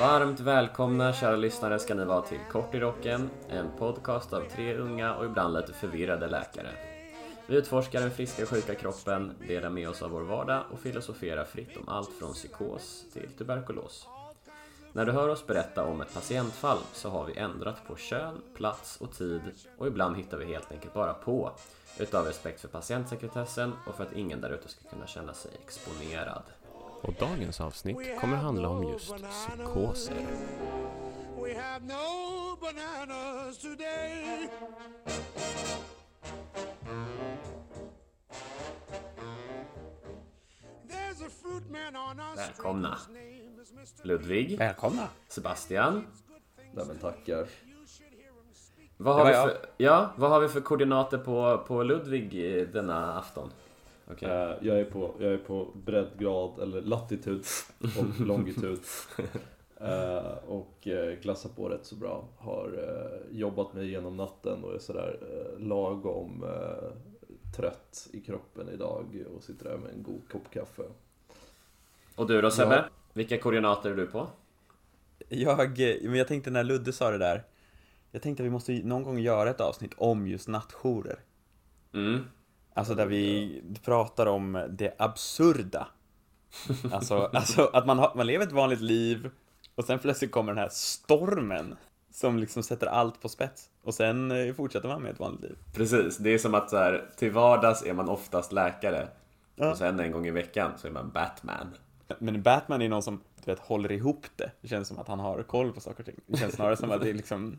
Varmt välkomna kära lyssnare ska ni vara till Kort i rocken, en podcast av tre unga och ibland lite förvirrade läkare. Vi utforskar den friska och sjuka kroppen, delar med oss av vår vardag och filosoferar fritt om allt från psykos till tuberkulos. När du hör oss berätta om ett patientfall så har vi ändrat på kön, plats och tid och ibland hittar vi helt enkelt bara på utav respekt för patientsekretessen och för att ingen där ute ska kunna känna sig exponerad. Och dagens avsnitt kommer handla om just psykoser. Välkomna. Ludvig, Välkomna! Sebastian, Nej men tackar. vad har, vi för, ja, vad har vi för koordinater på, på Ludvig eh, denna afton? Okej. Eh, jag, är på, jag är på breddgrad, eller latitud och longitud. Eh, och uh, glassar på rätt så bra. Har eh, jobbat mig igenom natten och är sådär uh, lagom eh, trött i kroppen idag och sitter där med en god kopp kaffe. Och du då Sebbe? Ja. Vilka koordinater är du på? Jag, men jag tänkte när Ludde sa det där, jag tänkte att vi måste någon gång göra ett avsnitt om just nattjourer. Mm. Alltså där vi pratar om det absurda. Alltså, alltså att man, har, man lever ett vanligt liv och sen plötsligt kommer den här stormen som liksom sätter allt på spets. Och sen eh, fortsätter man med ett vanligt liv. Precis, det är som att så här, till vardags är man oftast läkare. Ja. Och sen en gång i veckan så är man Batman. Men Batman är någon som, du vet, håller ihop det. Det känns som att han har koll på saker och ting. Det känns snarare som att det är liksom,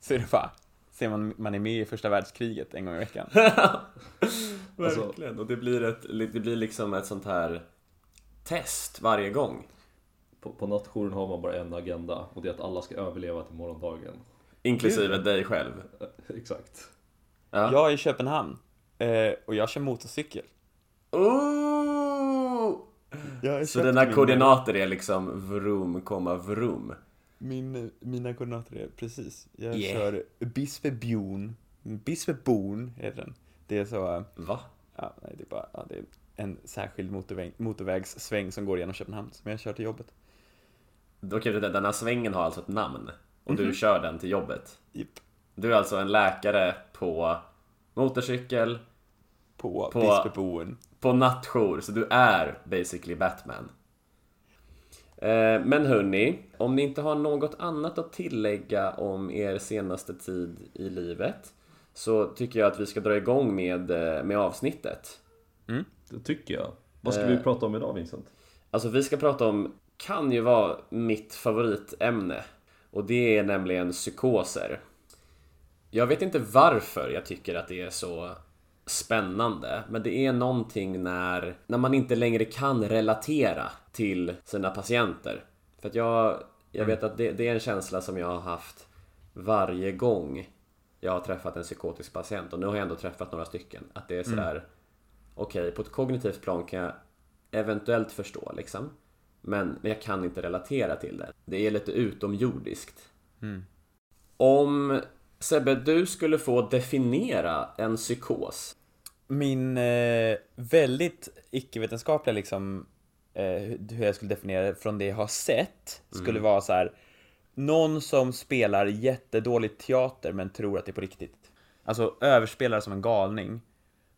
så är det bara, ser man, man är med i första världskriget en gång i veckan. Verkligen, och det blir, ett, det blir liksom ett sånt här test varje gång. På, på nattjouren har man bara en agenda och det är att alla ska överleva till morgondagen. Inklusive dig själv. Exakt. Ja. Jag är i Köpenhamn eh, och jag kör motorcykel. Oh! Så dina min- koordinater är liksom vroom, komma vroom. Min, mina koordinater är precis. Jag Yeah. kör Bispebjorn. Bispebon heter den. Det är så, Va? ja, nej, det är bara, ja, det är en särskild motorväg, motorvägssväng som går genom Köpenhamn som jag kör till jobbet. Okej, den den här svängen har alltså ett namn. Och du kör den till jobbet. Jipp. Du är alltså en läkare på motorcykel, På, På- Bispebon. På nattjour, så du är basically Batman. Eh, Men hörni, om ni inte har något annat att tillägga om er senaste tid i livet så tycker jag att vi ska dra igång med, eh, med avsnittet. Det tycker jag. Vad ska Eh. vi prata om idag Vincent? Alltså vi ska prata om, kan ju vara mitt favoritämne. Och det är nämligen psykoser. Jag vet inte varför jag tycker att det är så spännande. Men det är någonting när, när man inte längre kan relatera till sina patienter. För att jag, jag vet att det, det är en känsla som jag har haft varje gång jag har träffat en psykotisk patient. Och nu har jag ändå träffat några stycken. Att det är sådär, okej, på ett kognitivt plan kan jag eventuellt förstå liksom. Men, men jag kan inte relatera till det. Det är lite utomjordiskt. Om Sebbe, du skulle få definiera en psykos. Min eh, väldigt icke-vetenskapliga liksom, eh, hur jag skulle definiera det från det jag har sett, skulle vara så här. Någon som spelar jättedålig teater men tror att det är på riktigt. Alltså överspelar som en galning,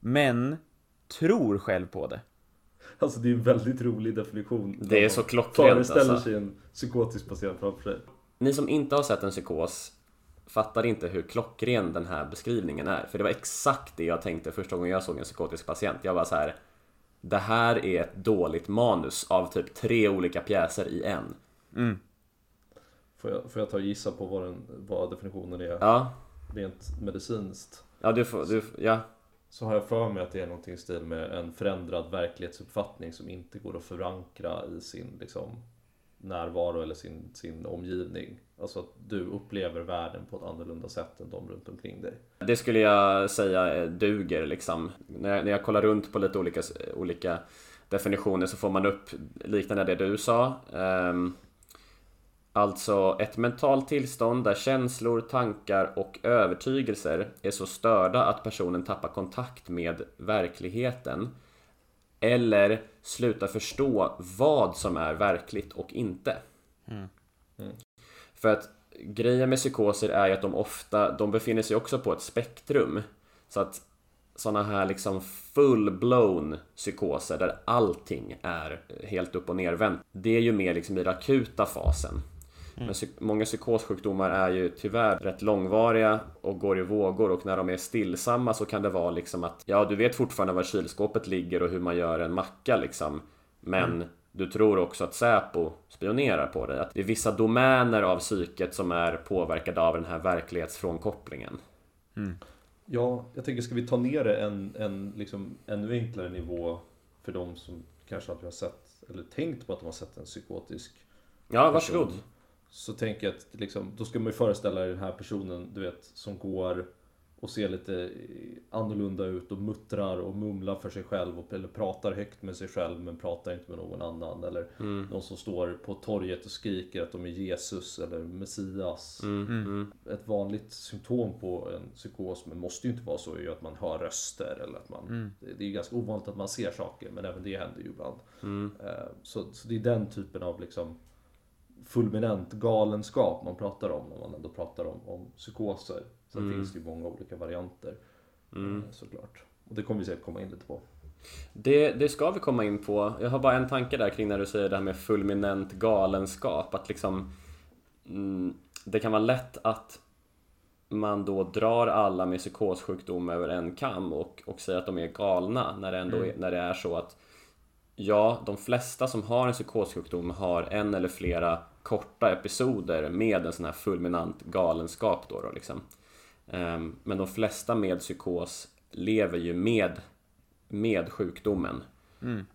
men tror själv på det. Alltså det är en väldigt rolig definition. Det är så klockrent, Föreställer alltså. sig en psykotisk patient framför sig. Ni som inte har sett en psykos fattar inte hur klockren den här beskrivningen är. För det var exakt det jag tänkte första gången jag såg en psykotisk patient. Jag var så här. Det här är ett dåligt manus av typ tre olika pjäser i en. Får jag, får jag ta och gissa på vad, den, vad definitionen är Ja, rent medicinskt? ja du får, du, ja. Så har jag för mig att det är någonting i stil med en förändrad verklighetsuppfattning som inte går att förankra i sin liksom, närvaro eller sin, sin omgivning. Alltså att du upplever världen på ett annorlunda sätt än de runt omkring dig. Det skulle jag säga duger liksom. När jag, när jag kollar runt på lite olika, olika definitioner så får man upp liknande det du sa. Ehm, alltså ett mentalt tillstånd där känslor, tankar och övertygelser är så störda att personen tappar kontakt med verkligheten Eller sluta förstå vad som är verkligt och inte. För att grejen med psykoser är ju att de ofta, de befinner sig också på ett spektrum. Så att sådana här liksom full-blown psykoser där allting är helt upp och nervänt. Det är ju mer liksom i den akuta fasen. Men psy- många psykossjukdomar är ju tyvärr rätt långvariga och går i vågor och när de är stillsamma så kan det vara liksom att ja, du vet fortfarande var kylskåpet ligger och hur man gör en macka liksom. Men du tror också att Säpo spionerar på dig. Att det är vissa domäner av psyket som är påverkade av den här verklighetsfrånkopplingen. Ja, jag tänker ska vi ta ner det en, en liksom ännu enklare nivå för de som kanske aldrig har sett eller tänkt på att de har sett en psykotisk Ja, varsågod. person. Så tänker jag att liksom, då ska man ju föreställa den här personen, du vet, som går och ser lite annorlunda ut och muttrar och mumlar för sig själv och, eller pratar högt med sig själv men pratar inte med någon annan. Eller någon som står på torget och skriker att de är Jesus eller Messias. Ett vanligt symptom på en psykos, men måste ju inte vara så, är ju att man hör röster eller att man... Det det är ju ganska ovanligt att man ser saker, men även det händer ju ibland. Eh, Så, så det är den typen av liksom fulminant galenskap man pratar om när man ändå pratar om, om psykoser. Sen finns det ju många olika varianter eh, såklart. Och det kommer vi säkert komma in lite på. Det, det ska vi komma in på. Jag har bara en tanke där kring när du säger det här med fulminant galenskap. Att liksom mm, Det kan vara lätt att man då drar alla med psykossjukdom över en kam och, och säger att de är galna när det ändå är, när det är så att Ja, de flesta som har en psykossjukdom har en eller flera korta episoder med en sån här fulminant galenskap då, då liksom. Ehm, Men de flesta med psykos lever ju med, med sjukdomen.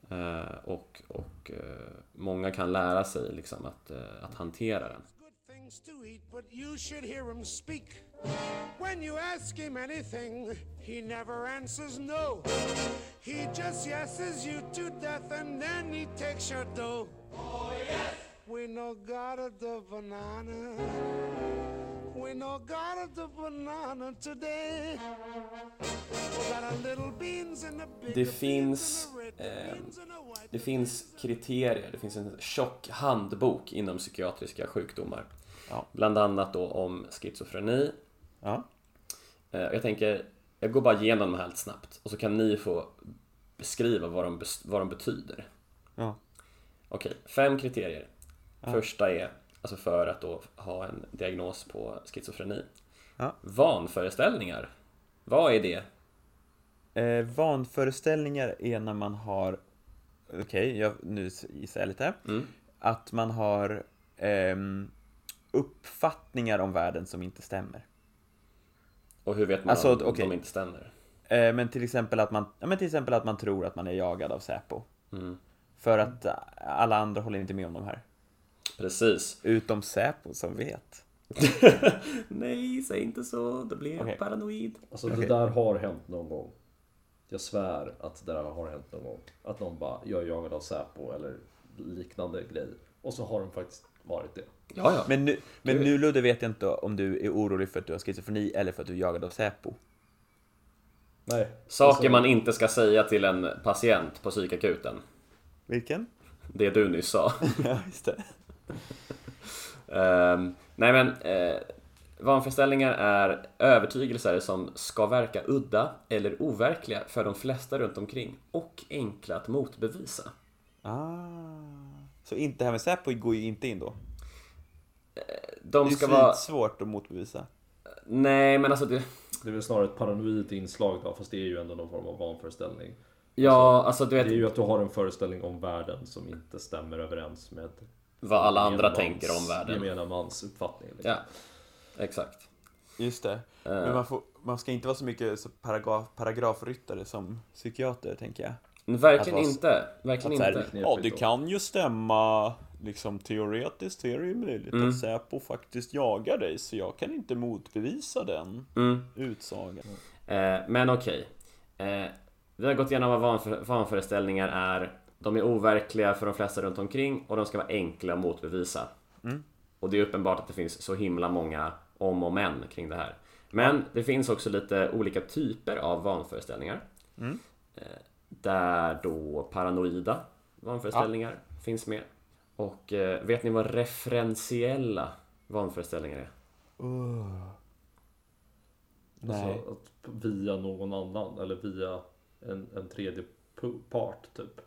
Eh, och och eh, många kan lära sig liksom att, eh, att hantera den. to eat, but you should hear him speak. When you ask him anything, he never answers no. He just yeses you to death and then he takes your dough. Oh, yes. We know God of the banana. We know God of the banana today. Got big Det finns, eh, det finns kriterier, det finns en tjock handbok inom psykiatriska sjukdomar. Ja. Bland annat då om schizofreni. Ja. Eh, Jag tänker, jag går bara igenom dem lite snabbt och så kan ni få beskriva vad de, vad de betyder. Ja. Okej, fem kriterier. Första är, alltså för att då ha en diagnos på schizofreni. Ja. Vanföreställningar. Vad är det? Eh, vanföreställningar är när man har, okej, jag, nu gissar jag lite. Mm. Att man har ehm, uppfattningar om världen som inte stämmer. Och hur vet man Alltså, om, okej. de inte stämmer? Eh, men, till exempel att man, ja, men till exempel att man tror att man är jagad av Säpo. Mm. För att eh, alla andra håller inte med om de här. Precis. Utom Säpo som vet. Nej, säg inte så. Då blir jag Okej. paranoid. Alltså Okej. det där har hänt någon gång. Jag svär att det där har hänt någon gång. Att någon bara, jag är jagad av Säpo eller liknande grej. Och så har de faktiskt varit det. Ja, ja. Men nu, men nu Ludde vet jag inte om du är orolig för att du har schizofreni eller för att du är jagad av Säpo. Nej. Saker alltså, man inte ska säga till en patient på psykakuten. Vilken? Det du nyss sa. ja, just det. Ehm, nej men, uh, vanföreställningar är övertygelser som ska verka udda eller overkliga för de flesta runt omkring och enkla att motbevisa. Ah. Så inte det här med Säpo går ju inte in då? De Det ska är vara... svårt att motbevisa. Nej men alltså det... Det är väl snarare ett paranoid inslag då, fast det är ju ändå någon form av vanföreställning. Ja, alltså du Det vet är ju att du har en föreställning om världen som inte stämmer överens med vad alla andra gemene tänker mans- om världen. Gemena mans uppfattning. Liksom. Ja, exakt. Just det. Men man, får, man ska inte vara så mycket så paragraf, paragrafryttare som psykiater, tänker jag. Verkligen vara- inte. Verkligen här, inte. ja, det kan ju stämma, liksom teoretiskt är det ju möjligt Mm. att Säpo faktiskt jagar dig, så jag kan inte motbevisa den Mm. utsagan. Eh, men okej. Eh, vi har gått igenom vad vanför, vanföreställningar är. De är overkliga för de flesta runt omkring och de ska vara enkla att motbevisa. Och det är uppenbart att det finns så himla många om och men kring det här. Men det finns också lite olika typer av vanföreställningar. Eh, Där då paranoida vanföreställningar finns med. Och eh, vet ni vad referentiella vanföreställningar är? Nej. Alltså via någon annan eller via en, en tredje part typ.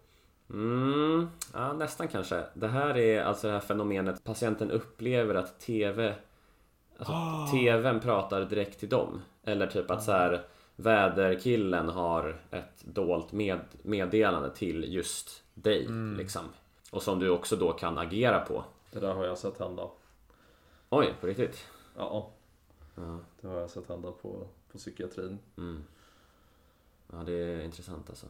Mm, ja, nästan kanske. Det här är alltså det här fenomenet patienten upplever att TV Alltså TVn pratar direkt till dem. Eller typ att så här väderkillen har ett dolt med, meddelande till just dig liksom. Och som du också då kan agera på. Det där har jag sett hända. Oj, på riktigt? Ja, Ja, det har jag sett hända på, på psykiatrin. mm. ja det är intressant alltså.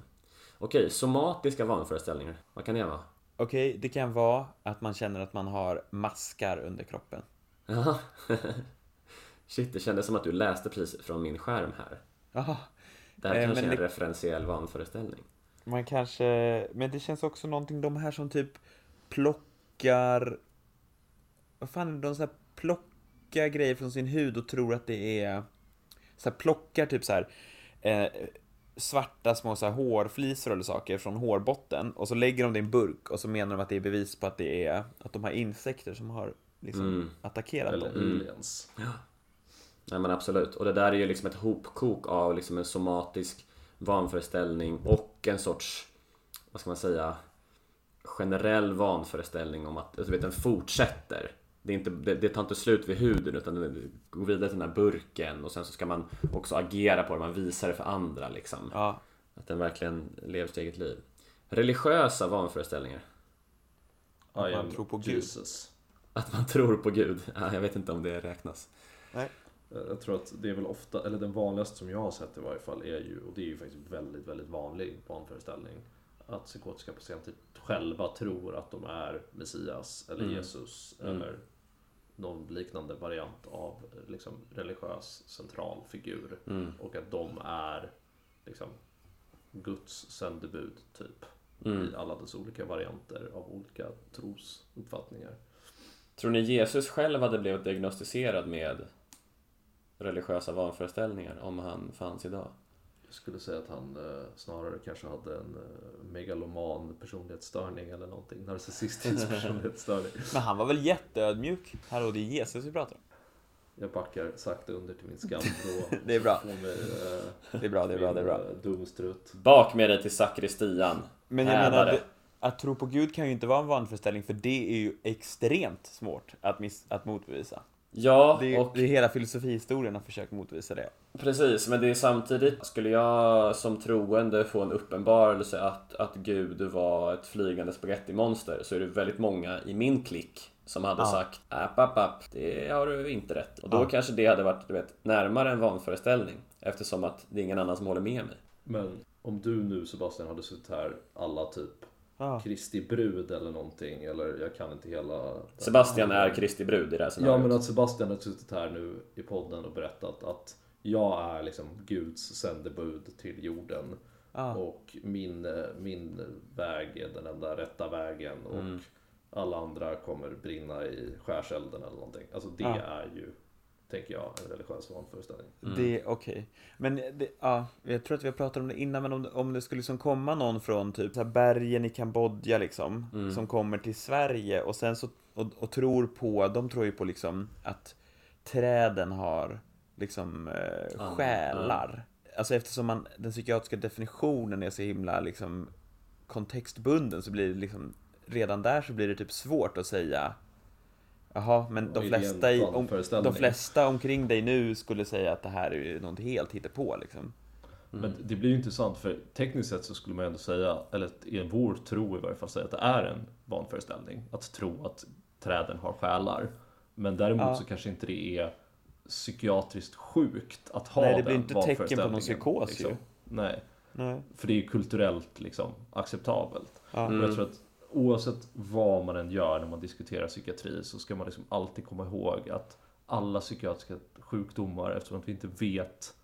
Okej, somatiska vanföreställningar. Vad kan det vara? Okej, det kan vara att man känner att man har maskar under kroppen. Ja. Shit, det kändes som att du läste precis från min skärm här. Jaha. Det här Eh, kanske men är en det- referentiell vanföreställning. Man kanske, men det känns också någonting, de här som typ plockar, vad fan är det, de så här plockar grejer från sin hud och tror att det är, så här plockar typ så här eh, svarta små så här hårflisor eller saker från hårbotten och så lägger de det i en burk och så menar de att det är bevis på att det är, att de har insekter som har liksom Mm. attackerat Eller dem. aliens. Nej men absolut. Och det där är ju liksom ett hopkok av liksom en somatisk vanföreställning och en sorts, vad ska man säga, generell vanföreställning om att, alltså, du vet, den fortsätter. Det, är inte, det, det tar inte slut vid huden utan det går vidare till den här burken och sen så ska man också agera på det, man visar det för andra liksom. Ja, Att den verkligen lever sitt eget liv. Religiösa vanföreställningar. Att man tror på Gud. Jesus. Att man tror på Gud. Ja, jag vet inte om det räknas. nej. Jag tror att det är väl ofta, eller den vanligaste som jag har sett i varje fall är ju, och det är ju faktiskt väldigt, väldigt vanlig vanföreställning, att psykotiska patienter själva tror att de är Messias eller Mm. Jesus Mm. Någon liknande variant av liksom, religiös central figur. Mm. Och att de är liksom Guds sändebud typ. Mm. I alla dess olika varianter av olika trosuppfattningar. Tror ni Jesus själv hade blivit diagnostiserad med religiösa vanföreställningar om han fanns idag? Jag skulle säga att han eh, snarare kanske hade en eh, megaloman personlighetsstörning eller någonting. Narcissistisk personlighetsstörning. Men han var väl jätteödmjuk? Hallå, det är Jesus vi pratar om. Jag backar sakta under till min skamvrå. Det är bra. Får mig, eh, Det är bra, det är bra, det är bra. min, eh, dumstrutt. Bak med dig till sakristian. Men jag Hävare. menar, det, att tro på Gud kan ju inte vara en vanföreställning för det är ju extremt svårt att, miss, att motbevisa. Ja, Det är, och det är hela filosofihistorien har försökt motbevisa det. precis, men det är samtidigt, skulle jag som troende få en uppenbarelse att, att Gud var ett flygande spagettimonster så är det väldigt många i min klick som hade Ja. sagt app, app, app, det har du inte rätt. Och då Ja. kanske det hade varit, du vet, närmare en vanföreställning eftersom att det är ingen annan som håller med mig. Men om du nu Sebastian hade suttit här alla typ Ja. Kristi brud eller någonting eller jag kan inte hela Sebastian är Kristi brud i det här Ja scenariot. men att Sebastian har suttit här nu i podden och berättat att jag är liksom Guds sändebud till jorden. Ja. Och min, min väg är den enda rätta vägen och Mm. alla andra kommer brinna i skärselden eller någonting. Alltså det Ja. är ju, tänker jag, en religiös vanföreställning. Det, okej. Men det, ja, jag tror att vi har pratat om det innan, men om, om det skulle liksom komma någon från typ så här bergen i Kambodja liksom, Mm. som kommer till Sverige och sen så, och, och tror på, de tror ju på liksom att träden har liksom eh, Ja, själar. Alltså eftersom man, den psykiatriska definitionen är så himla liksom kontextbunden så blir det liksom, redan där så blir det typ svart att säga Jaha, men de flesta, i, om, de flesta omkring dig nu skulle säga att det här är något helt hittepå liksom. Men det blir ju intressant för tekniskt sett så skulle man ändå säga, eller i vår tro i varje fall, säga att det är en vanföreställning. Att tro att träden har själar. Men däremot Ja. så kanske inte det är psykiatriskt sjukt att ha Nej, det den blir inte tecken på någon psykos liksom. ju. Nej, Nej. för det är ju kulturellt liksom acceptabelt. Ja. Och jag tror att oavsett vad man än gör när man diskuterar psykiatri så ska man liksom alltid komma ihåg att alla psykiatriska sjukdomar, eftersom att vi inte vet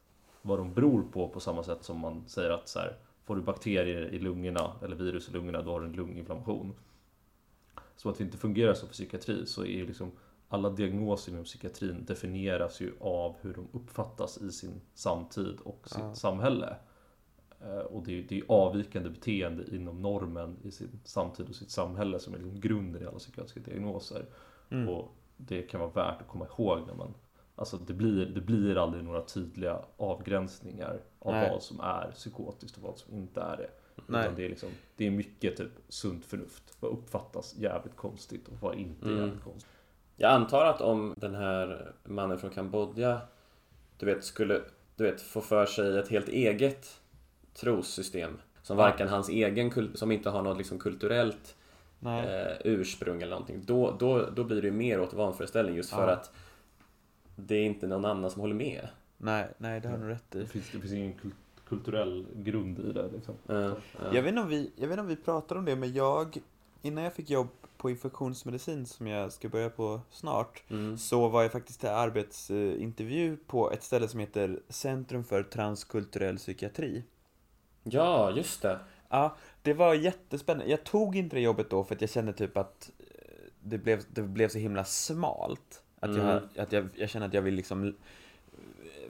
vad de beror på på samma sätt som man säger att så här, får du bakterier i lungorna eller virus i lungorna då har du en lunginflammation. Så att det inte fungerar så för psykiatri så är ju liksom alla diagnoser inom psykiatrin definieras ju av hur de uppfattas i sin samtid och sitt Ja. samhälle. Eh, och det är, det är avvikande beteende inom normen i sin samtid och sitt samhälle som är liksom grunden i alla psykiatriska diagnoser. Mm. Och det kan vara värt att komma ihåg när man Alltså det blir, det blir aldrig några tydliga avgränsningar av Nej. vad som är psykotiskt och vad som inte är det. Nej. Utan det är, liksom, det är mycket typ sunt förnuft. Vad uppfattas jävligt konstigt och vad inte Mm. jävligt konstigt. Jag antar att om den här mannen från Kambodja Du vet, skulle du vet, få för sig ett helt eget trossystem Som varken hans egen, som inte har något liksom kulturellt Nej. eh, ursprung eller någonting Då, då, då blir det ju mer åt vanföreställning just för Ja. att Det är inte någon annan som håller med nej, nej, det har du rätt i. Det finns, det finns ingen kul- kulturell grund i det. Liksom. Eh, eh. Jag vet, inte om vi, jag vet inte om vi pratar om det, men jag, innan jag fick jobb på infektionsmedicin som jag ska börja på snart, Mm. så var jag faktiskt till arbetsintervju på ett ställe som heter Centrum för transkulturell psykiatri. Ja, just det Ja, det var jättespännande. Jag tog inte det jobbet då för att jag kände typ att eh, det blev, det blev så himla smalt. Att, Mm. jag, att jag, jag kände att jag vill liksom, eh,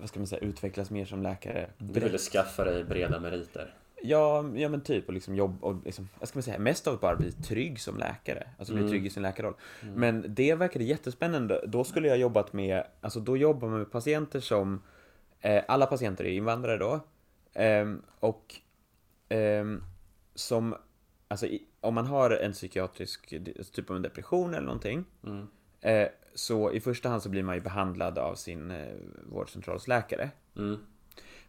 vad ska man säga, utvecklas mer som läkare. Du ville skaffa dig breda meriter Ja, ja men typ och liksom jobb och liksom, vad ska man säga, mest av att bara bli trygg som läkare. Alltså bli Mm. trygg i sin läkarroll. Men det verkade jättespännande. Då skulle jag jobbat med, alltså då jobbar man med patienter som, eh, alla patienter är invandrare då. Ehm, och ehm, som, alltså i, om man har en psykiatrisk, typ av en depression eller någonting. Mm. Eh, så i första hand så blir man ju behandlad av sin eh, vårdcentralsläkare. Mm.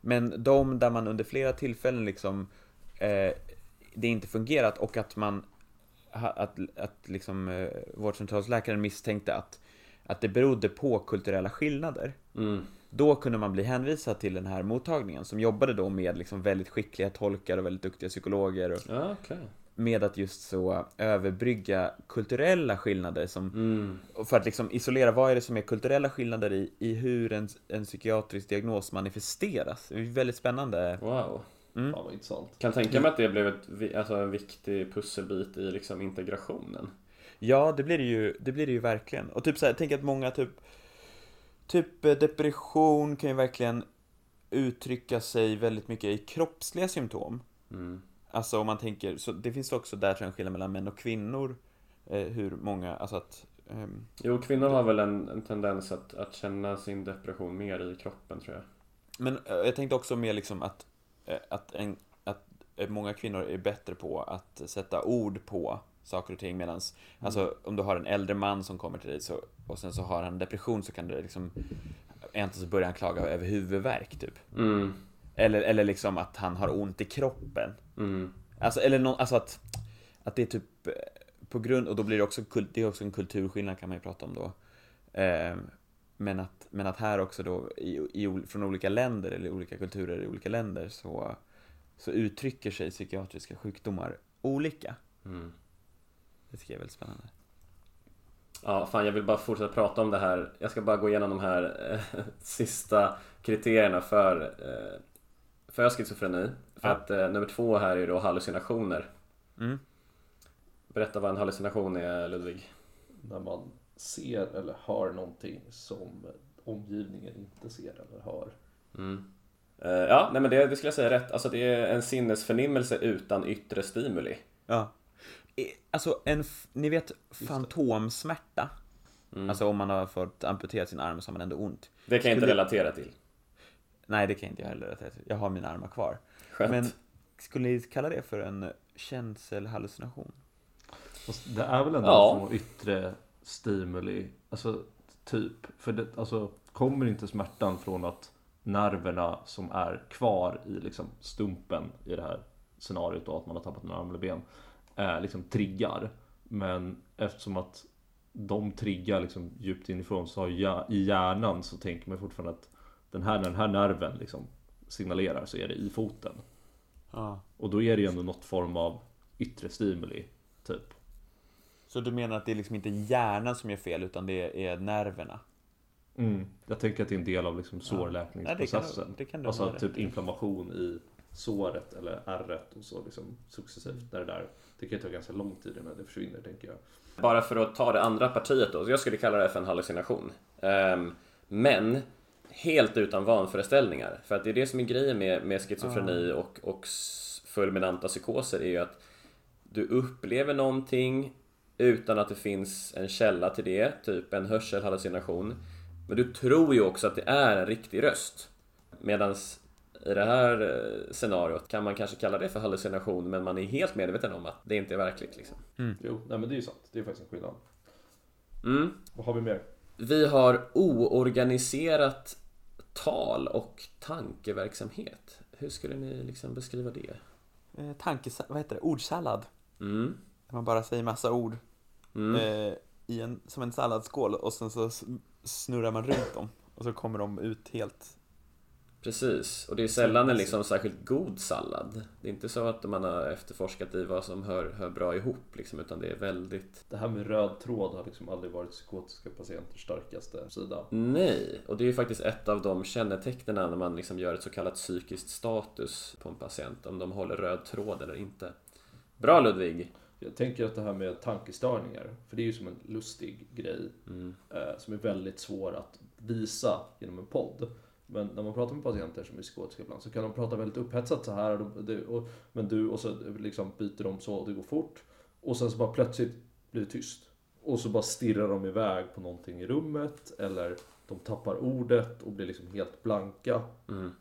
Men de där man under flera tillfällen liksom eh, det inte fungerat och att man att, att liksom eh, vårdcentralsläkaren misstänkte att att det berodde på kulturella skillnader. Mm. Då kunde man bli hänvisad till den här mottagningen som jobbade då med liksom väldigt skickliga tolkar och väldigt duktiga psykologer och okej med att just så överbrygga kulturella skillnader som mm. för att liksom isolera vad är det som är kulturella skillnader i, i hur en, en psykiatrisk diagnos manifesteras. Det är väldigt spännande. Wow Mm. Fan vad intressant. Kan tänka mig att det blev ett, alltså en viktig pusselbit i liksom integrationen Ja, det blir det ju, det blir det ju verkligen. Och typ så här, tänker att många typ, typ eh, depression kan ju verkligen uttrycka sig väldigt mycket i kroppsliga symptom. mm. Alltså om man tänker, så det finns också där tror jag en skillnad mellan män och kvinnor. Eh, hur många, alltså att ehm, Jo, kvinnor har väl en, en tendens att, att känna sin depression mer i kroppen tror jag. Men eh, jag tänkte också mer liksom att, eh, att, en, att eh, många kvinnor är bättre på att sätta ord på saker och ting medans, alltså om du har en äldre man som kommer till dig så, och sen så har han depression så kan det liksom, egentligen så börjar han klaga över huvudvärk typ. Mm. Eller, eller liksom att han har ont i kroppen. Mm. Alltså, eller någon, alltså att, att det är typ eh, på grund, och då blir det också, det är också en kulturskillnad kan man ju prata om då. Eh, men, att, men att här också då, i, i, från olika länder, eller olika kulturer i olika länder, så, så uttrycker sig psykiatriska sjukdomar olika. Mm. Det tycker jag är väldigt spännande. Ja, fan jag vill bara fortsätta prata om det här. Jag ska bara gå igenom de här eh, sista kriterierna för, eh, för schizofreni. För Ja. att eh, nummer två här är då hallucinationer. Mm. Berätta vad en hallucination är Ludvig. När man ser eller hör någonting som omgivningen inte ser eller hör. Mm. Eh, ja, nej men det, det skulle jag säga rätt. Alltså det är en sinnesförnimmelse utan yttre stimuli. Ja. Alltså, en, ni vet fantomsmärta? Mm. Alltså om man har fått amputera sin arm så har man ändå ont. Det kan jag inte relatera till. Nej, det kan inte jag heller relatera till. Jag har mina armar kvar. Skönt. Men skulle ni kalla det för en känselhallucination? Det är väl ändå Ja. yttre stimuli. Alltså typ. För det, alltså, kommer inte smärtan från att nerverna som är kvar i liksom stumpen i det här scenariot då, att man har tappat en arm eller ben, eh, liksom triggar. Men eftersom att de triggar liksom djupt inifrån så har hjär- i hjärnan så tänker man fortfarande att den här, den här nerven liksom signalerar så är det i foten. Ja. Och då är det ju ändå något form av yttre stimuli, typ. Så du menar att det är liksom inte hjärnan som gör fel, utan det är nerverna? Mm. Jag tänker att det är en del av liksom Ja, sårläkningsprocessen. det kan- det kan du alltså typ inflammation i såret eller ärret och så liksom successivt. Där det där. Det kan ju ta ganska lång tid innan det försvinner tänker jag. Bara för att ta det andra partiet då, så jag skulle kalla det för en hallucination. Ehm, men helt utan vanföreställningar. För att det är det som är grejen med, med schizofreni och, och s- fulminanta psykoser är ju att du upplever någonting utan att det finns en källa till det, typ en hörselhallucination. Men du tror ju också att det är en riktig röst. Medan i det här eh, scenariot kan man kanske kalla det för hallucination men man är helt medveten om att det inte är verkligt. Liksom. Jo, nej men det är ju sant. Det är faktiskt en skillnad. Mm. Vad har vi mer? Vi har oorganiserat tal och tankeverksamhet. Hur skulle ni liksom beskriva det? Eh, tankes... Vad heter det? Ordsallad. Mm. Där man bara säger massa ord Mm. eh, i en, som en salladsskål och sen så snurrar man runt dem. Och så kommer de ut helt... Precis, och det är sällan en liksom särskilt god sallad. Det är inte så att man har efterforskat i vad som hör, hör bra ihop liksom, utan det är väldigt... Det här med röd tråd har liksom aldrig varit psykotiska patienters starkaste sida. Nej, och det är ju faktiskt ett av de kännetecknen när man liksom gör ett så kallat psykiskt status på en patient, om de håller röd tråd eller inte. Bra Ludvig! Jag tänker att det här med tankestörningar, för det är ju som en lustig grej Mm. eh, som är väldigt svår att visa genom en podd. Men när man pratar med patienter som är psykotiska ibland så kan de prata väldigt upphetsat så här. Och, det- och, men du, och så liksom byter de så och det går fort. Och sen så bara plötsligt blir det tyst. Och så bara stirrar de iväg på någonting i rummet. Eller de tappar ordet och blir liksom helt blanka. Mm.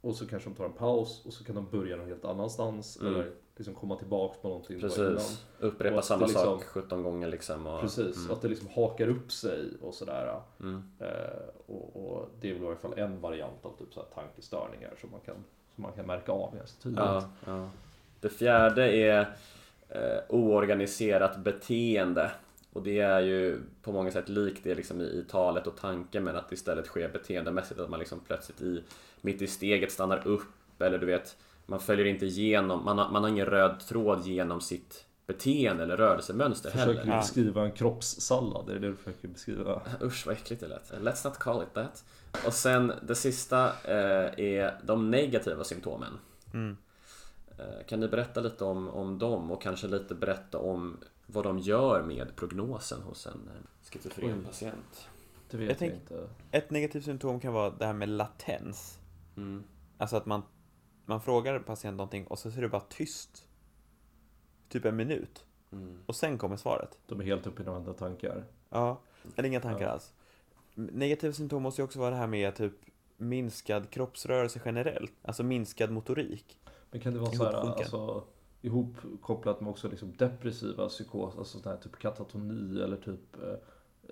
Och så kanske de tar en paus och så kan de börja någon helt annanstans. Mm. Eller liksom komma tillbaks på någonting. Precis, upprepa samma liksom- sak 17 gånger liksom. Och, Precis, Mm. att det liksom hakar upp sig och sådär. Mm. Eh, och, och det är väl i alla fall en variant av typ så här tankestörningar som man kan, som man kan märka av ganska tydligt. Ja, ja. Det fjärde är eh, oorganiserat beteende. Och det är ju på många sätt likt det liksom i, i talet och tanken men att det istället sker beteendemässigt. Att man liksom plötsligt i, mitt i steget stannar upp eller du vet, man följer inte igenom, man har, man har ingen röd tråd genom sitt beteende eller rörelsemönster Försöker du heller. Ja. beskriva en kroppssallad? Är det det du försöker beskriva? Usch vad äckligt det lät. Let's not call it that. Och sen det sista eh, är de negativa symptomen. Mm. Eh, Kan ni berätta lite om, om dem och kanske lite berätta om vad de gör med prognosen hos en schizofren patient? Det vet Jag jag, tänk- inte. Ett negativt symptom kan vara det här med latens. Mm. Alltså att man, man frågar patienten någonting och så är det bara tyst. Typ en minut. Mm. Och sen kommer svaret. De är helt uppe i några andra tankar. Ja, eller inga tankar Ja. alls. Negativa symptom måste ju också vara det här med typ minskad kroppsrörelse generellt. Alltså minskad motorik. Men kan det vara så här, alltså, ihopkopplat med också liksom depressiva psykos, alltså sån här typ katatoni eller typ, eh,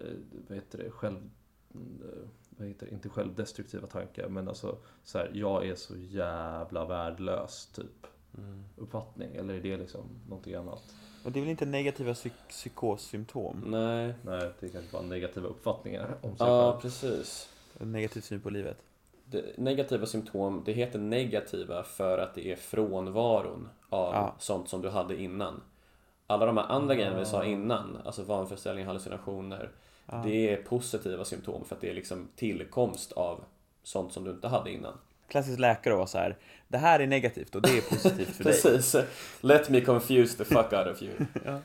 eh, vad heter det, själv, eh, vad heter det, inte självdestruktiva tankar, men alltså så här, jag är så jävla värdelös, typ, Mm. uppfattning, eller är det liksom någonting annat? Och det är väl inte negativa psyk- psykossymptom? Nej. Nej, det är kanske bara negativa uppfattningar om sig Ja, själv. precis. En negativ syn på livet. Det, negativa symptom, det heter negativa för att det är frånvaron av Ja. sånt som du hade innan. Alla de här andra grejerna vi sa innan, alltså vanföreställningar, hallucinationer, Ja. det är positiva symptom för att det är liksom tillkomst av sånt som du inte hade innan. Klassisk läkare var så här. Det här är negativt och det är positivt för dig. Precis. Let me confuse the fuck out of you. Ja.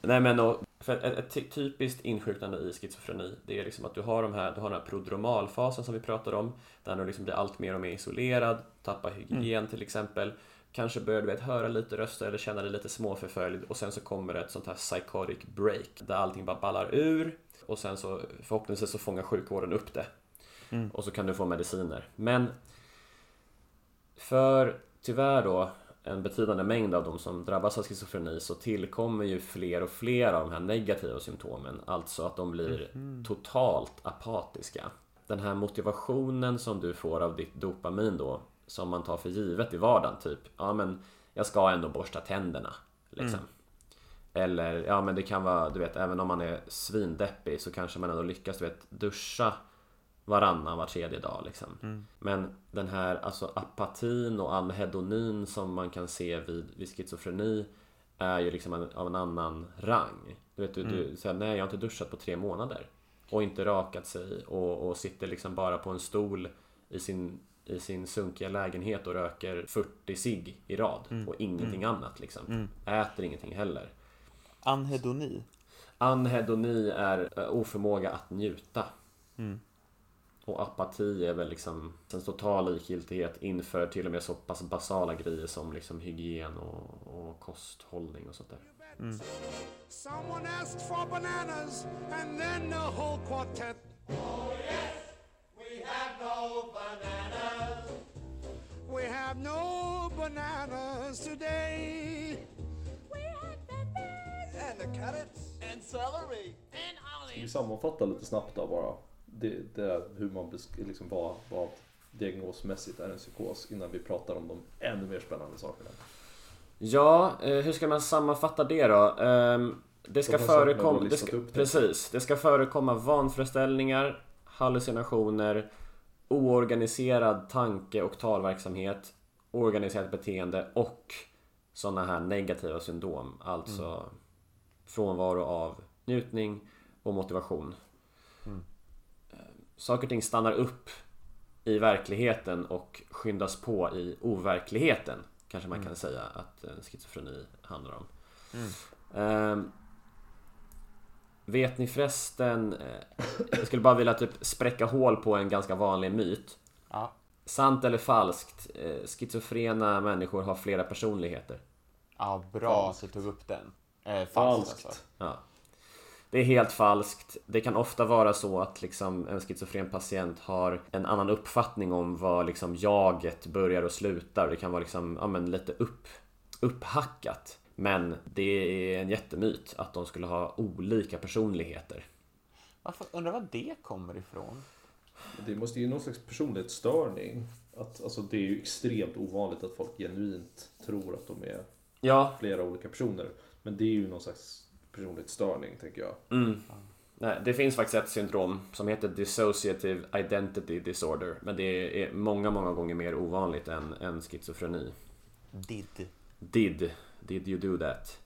Nej men och, för ett, ett ty- typiskt insjuknande i schizofreni det är liksom att du har, de här, du har den här prodromalfasen som vi pratade om där du liksom blir allt mer och mer isolerad, tappar hygien till exempel Kanske börjar du vet, höra lite röster eller känna dig lite småförföljd och sen så kommer det ett sånt här psychotic break där allting bara ballar ur och sen så förhoppningsvis så fångar sjukvården upp det Mm. och så kan du få mediciner. Men för tyvärr då en betydande mängd av de som drabbas av schizofreni så tillkommer ju fler och fler av de här negativa symptomen. Alltså att de blir totalt apatiska. Den här motivationen som du får av ditt dopamin då som man tar för givet i vardagen typ ja men jag ska ändå borsta tänderna liksom. Eller ja men det kan vara du vet även om man är svindeppig så kanske man ändå lyckas du vet duscha varannan, var tredje dag liksom. Men den här alltså apatin och anhedonin som man kan se vid, vid schizofreni är ju liksom en, av en annan rang. Du vet, du, du säger nej jag har inte duschat på tre månader. Och inte rakat sig och, och sitter liksom bara på en stol i sin, i sin sunkiga lägenhet och röker 40 cigg i rad och ingenting annat liksom. Äter ingenting heller. Anhedoni. Anhedoni är eh, oförmåga att njuta. Och apati är väl liksom en total likgiltighet inför till och med så pass basala grejer som liksom hygien och, och kosthållning och sånt där. Someone asked for bananas, and then the whole quartet. We have no bananas today. And the carrots. And celery. Ska vi sammanfatta lite snabbt då bara? Det, det är hur man liksom vad, vad diagnosmässigt är en psykos innan vi pratar om de ännu mer spännande sakerna. Ja, eh, hur ska man sammanfatta det då? Ehm, det ska förekomma... Det ska, där. precis. Det ska förekomma vanföreställningar, hallucinationer, oorganiserad tanke och talverksamhet, oorganiserat beteende och sådana här negativa syndrom. Alltså Mm. frånvaro av njutning och motivation. Mm. Eh, Saker och ting stannar upp i verkligheten och skyndas på i overkligheten. Kanske man kan säga att eh, schizofreni handlar om. Ehm, vet ni förresten, eh, jag skulle bara vilja typ spräcka hål på en ganska vanlig myt. Ja. Sant eller falskt? Eh, schizofrena människor har flera personligheter. Ja, bra att du tog upp den. Eh, falskt, Falskt. Alltså. Ja. Det är helt falskt. Det kan ofta vara så att liksom en schizofren patient har en annan uppfattning om vad liksom jaget börjar och slutar. Det kan vara liksom, ja, men lite upp, upphackat. Men det är en jättemyt att de skulle ha olika personligheter. Varför, undrar var det kommer ifrån? Det måste ju någon slags personlighetsstörning. Att, alltså, det är ju extremt ovanligt att folk genuint tror att de är Ja, flera olika personer. Men det är ju någon slags personlighetsstörning tänker jag. nej, det finns faktiskt ett syndrom som heter Dissociative Identity Disorder. Men det är många, många gånger mer ovanligt än, än schizofreni. Did. Did, did you do that?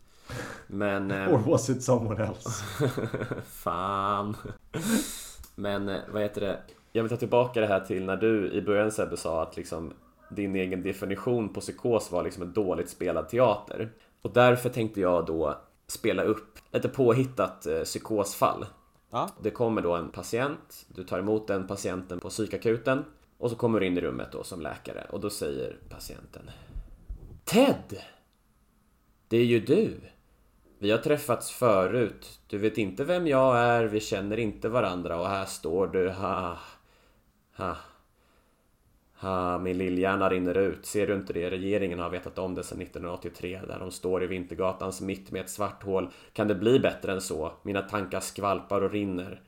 Men... eh, Or was it someone else? Fan. Men eh, vad heter det? Jag vill ta tillbaka det här till när du i början Sebbe sa att liksom din egen definition på psykos var liksom en dåligt spelad teater. Och därför tänkte jag då spela upp ett påhittat eh, psykosfall. Ja. Det kommer då en patient, du tar emot den patienten på psykakuten och så kommer du in i rummet då som läkare och då säger patienten Ted! Det är ju du! Vi har träffats förut. Du vet inte vem jag är, vi känner inte varandra och här står du. Ha, ha. Ha, min lillhjärna rinner ut. Ser du inte det? Regeringen har vetat om det sedan 1983 där de står i Vintergatans mitt med ett svart hål. Kan det bli bättre än så? Mina tankar skvalpar och rinner.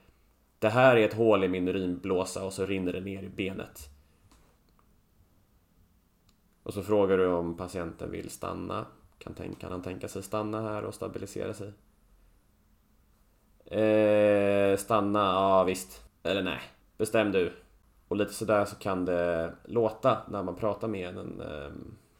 Det här är ett hål i min urinblåsa och så rinner det ner i benet. Och så frågar du om patienten vill stanna. Kan, tänka, kan han tänka sig stanna här och stabilisera sig? Eh, stanna, ja visst. Eller nej, bestäm du. Och lite sådär så kan det låta när man pratar med en eh,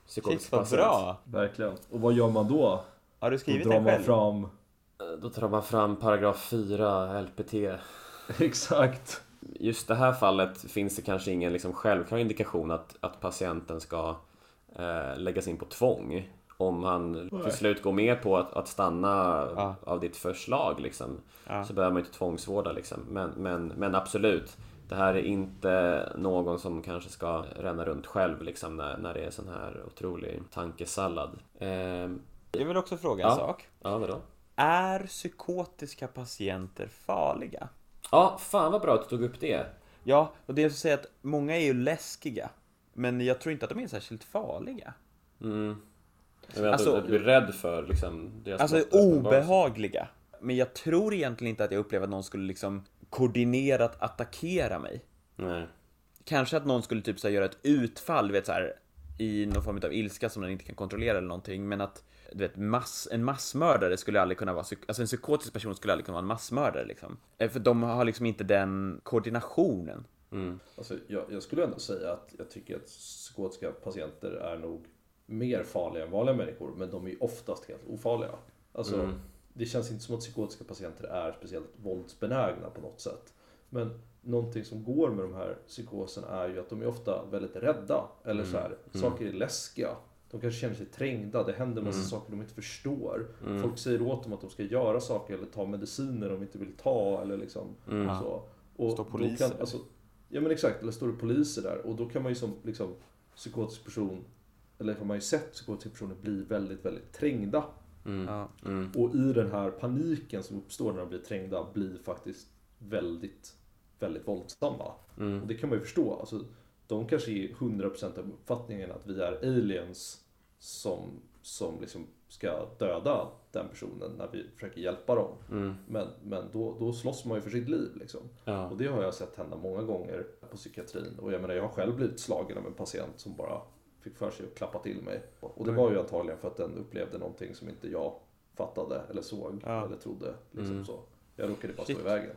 psykologisk Shit vad patient. bra! Verkligen. Och vad gör man då? Har du Då skrivit drar den man själv? fram... Eh, Då tar man fram paragraf 4 LPT. Exakt. Just det här fallet finns det kanske ingen liksom självklar indikation att, att patienten ska eh, läggas in på tvång. Om han till slut går med på att, att stanna Ja. av ditt förslag liksom, Ja. så behöver man inte tvångsvårda. Liksom. Men, men, men absolut, det här är inte någon som kanske ska ränna runt själv liksom, när, när det är sån här otrolig tankesallad. Eh, Jag vill också fråga en Ja. sak. ja, vadå? Är psykotiska patienter farliga? Ja, fan vad bra att du tog upp det. Ja, och det är att säga att många är ju läskiga. Men jag tror inte att de är särskilt farliga. Mm. Jag menar Alltså- att du blir rädd för liksom, deras Alltså obehagliga. Men jag tror egentligen inte att jag upplever att någon skulle liksom koordinerat attackera mig. Nej. Kanske att någon skulle typ så här, göra ett utfall, vet så här, i någon form av ilska som den inte kan kontrollera eller någonting. Men att, du vet, mass, en massmördare skulle aldrig kunna vara, alltså en psykotisk person skulle aldrig kunna vara en massmördare liksom. Eh, För de har liksom inte den koordinationen. Alltså, jag, jag skulle ändå säga att jag tycker att psykotiska patienter är nog mer farliga än vanliga människor, men de är oftast helt ofarliga. Alltså, Det känns inte som att psykotiska patienter är speciellt våldsbenägna på något sätt. Men någonting som går med de här psykoserna är ju att de är ofta väldigt rädda. Eller så här, saker är läskiga. De kanske känner sig trängda, det händer massa saker de inte förstår. Folk säger åt dem att de ska göra saker eller ta mediciner de inte vill ta eller liksom så. Och Står poliser. kan, alltså, Ja men exakt, eller står det poliser där och då kan man ju som liksom, psykotisk person, eller har man ju sett psykotiska personer bli väldigt, väldigt trängda. Ja. Och i den här paniken som uppstår när de blir trängda blir faktiskt väldigt, väldigt våldsamma. Och det kan man ju förstå. Alltså, de kanske är 100% av uppfattningen att vi är aliens som, som liksom ska döda den personen när vi försöker hjälpa dem. Men, men då, då slåss man ju för sitt liv liksom. Ja. Och det har jag sett hända många gånger på psykiatrin. Och jag menar, jag har själv blivit slagen av en patient som bara fick för sig att klappa till mig. Och det var ju antagligen för att den upplevde någonting som inte jag fattade eller såg Ja. eller trodde. Liksom så. Jag råkade bara stå i vägen.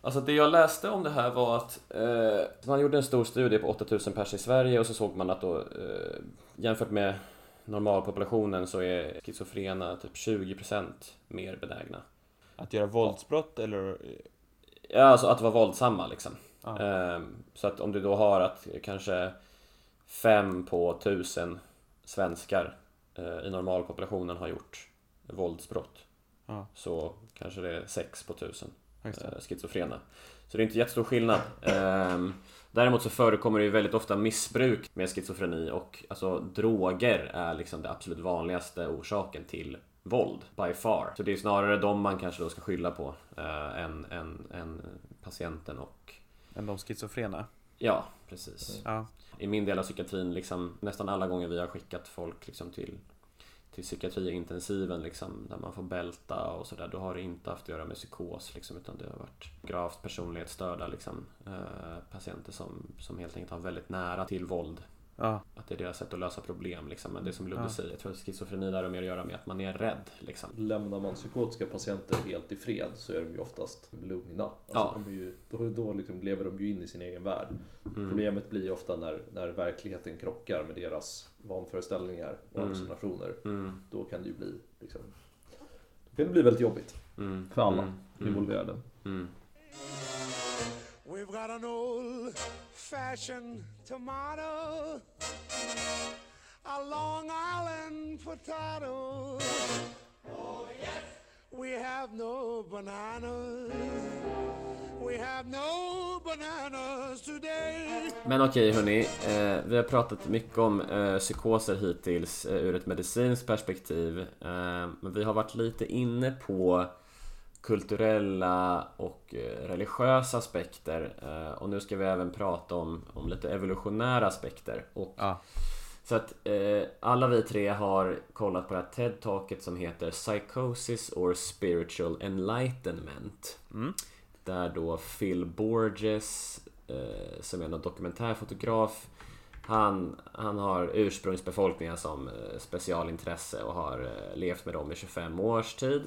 Alltså det jag läste om det här var att eh, man gjorde en stor studie på 8000 pers i Sverige och så såg man att då eh, jämfört med normalpopulationen så är schizofrena typ 20% mer benägna. Att göra våldsbrott eller? Ja, alltså att vara våldsamma liksom. Ja. Ehm, så att om du då har att kanske fem på tusen svenskar eh, i normalpopulationen har gjort våldsbrott. Ja. Så kanske det är sex på tusen eh, schizofrena. Så det är inte jättestor skillnad. Ehm, däremot så förekommer det ju väldigt ofta missbruk med schizofreni och alltså droger är liksom det absolut vanligaste orsaken till våld by far. Så det är snarare dem man kanske då ska skylla på eh, än, än, än patienten och Än de schizofrena? Ja, precis. Ja. I min del av psykiatrin, liksom, nästan alla gånger vi har skickat folk liksom, till, till psykiatriintensiven liksom, där man får bälta och sådär, då har det inte haft att göra med psykos liksom, utan det har varit gravt personlighetsstörda liksom, eh, patienter som, som helt enkelt har väldigt nära till våld. Ja. Att det är deras sätt att lösa problem. Liksom. Men det är som Ludde Ja. säger, jag tror att schizofreni där har mer att göra med att man är rädd. Liksom. Lämnar man psykotiska patienter helt i fred så är de ju oftast lugna. Alltså Ja. de är ju, då då liksom lever de ju in i sin egen värld. Mm. Problemet blir ju ofta när, när verkligheten krockar med deras vanföreställningar och hallucinationer. Mm, Då kan det ju bli liksom, då kan det bli väldigt jobbigt mm, för alla mm, involverade. We've got an old fashioned tomato, a Long Island potato. Oh, yes. We have no bananas. We have no bananas today. Men okej okay, hörni, eh, vi har pratat mycket om eh, psykoser hittills eh, ur ett medicinskt perspektiv. Eh, men vi har varit lite inne på kulturella och eh, religiösa aspekter. Eh, och nu ska vi även prata om, om lite evolutionära aspekter. Och, Ja. Så att eh, alla vi tre har kollat på det här TED-taket som heter Psychosis or Spiritual Enlightenment. Där då Phil Borges, som är en dokumentärfotograf, han, han har ursprungsbefolkningar som specialintresse och har levt med dem i 25 års tid.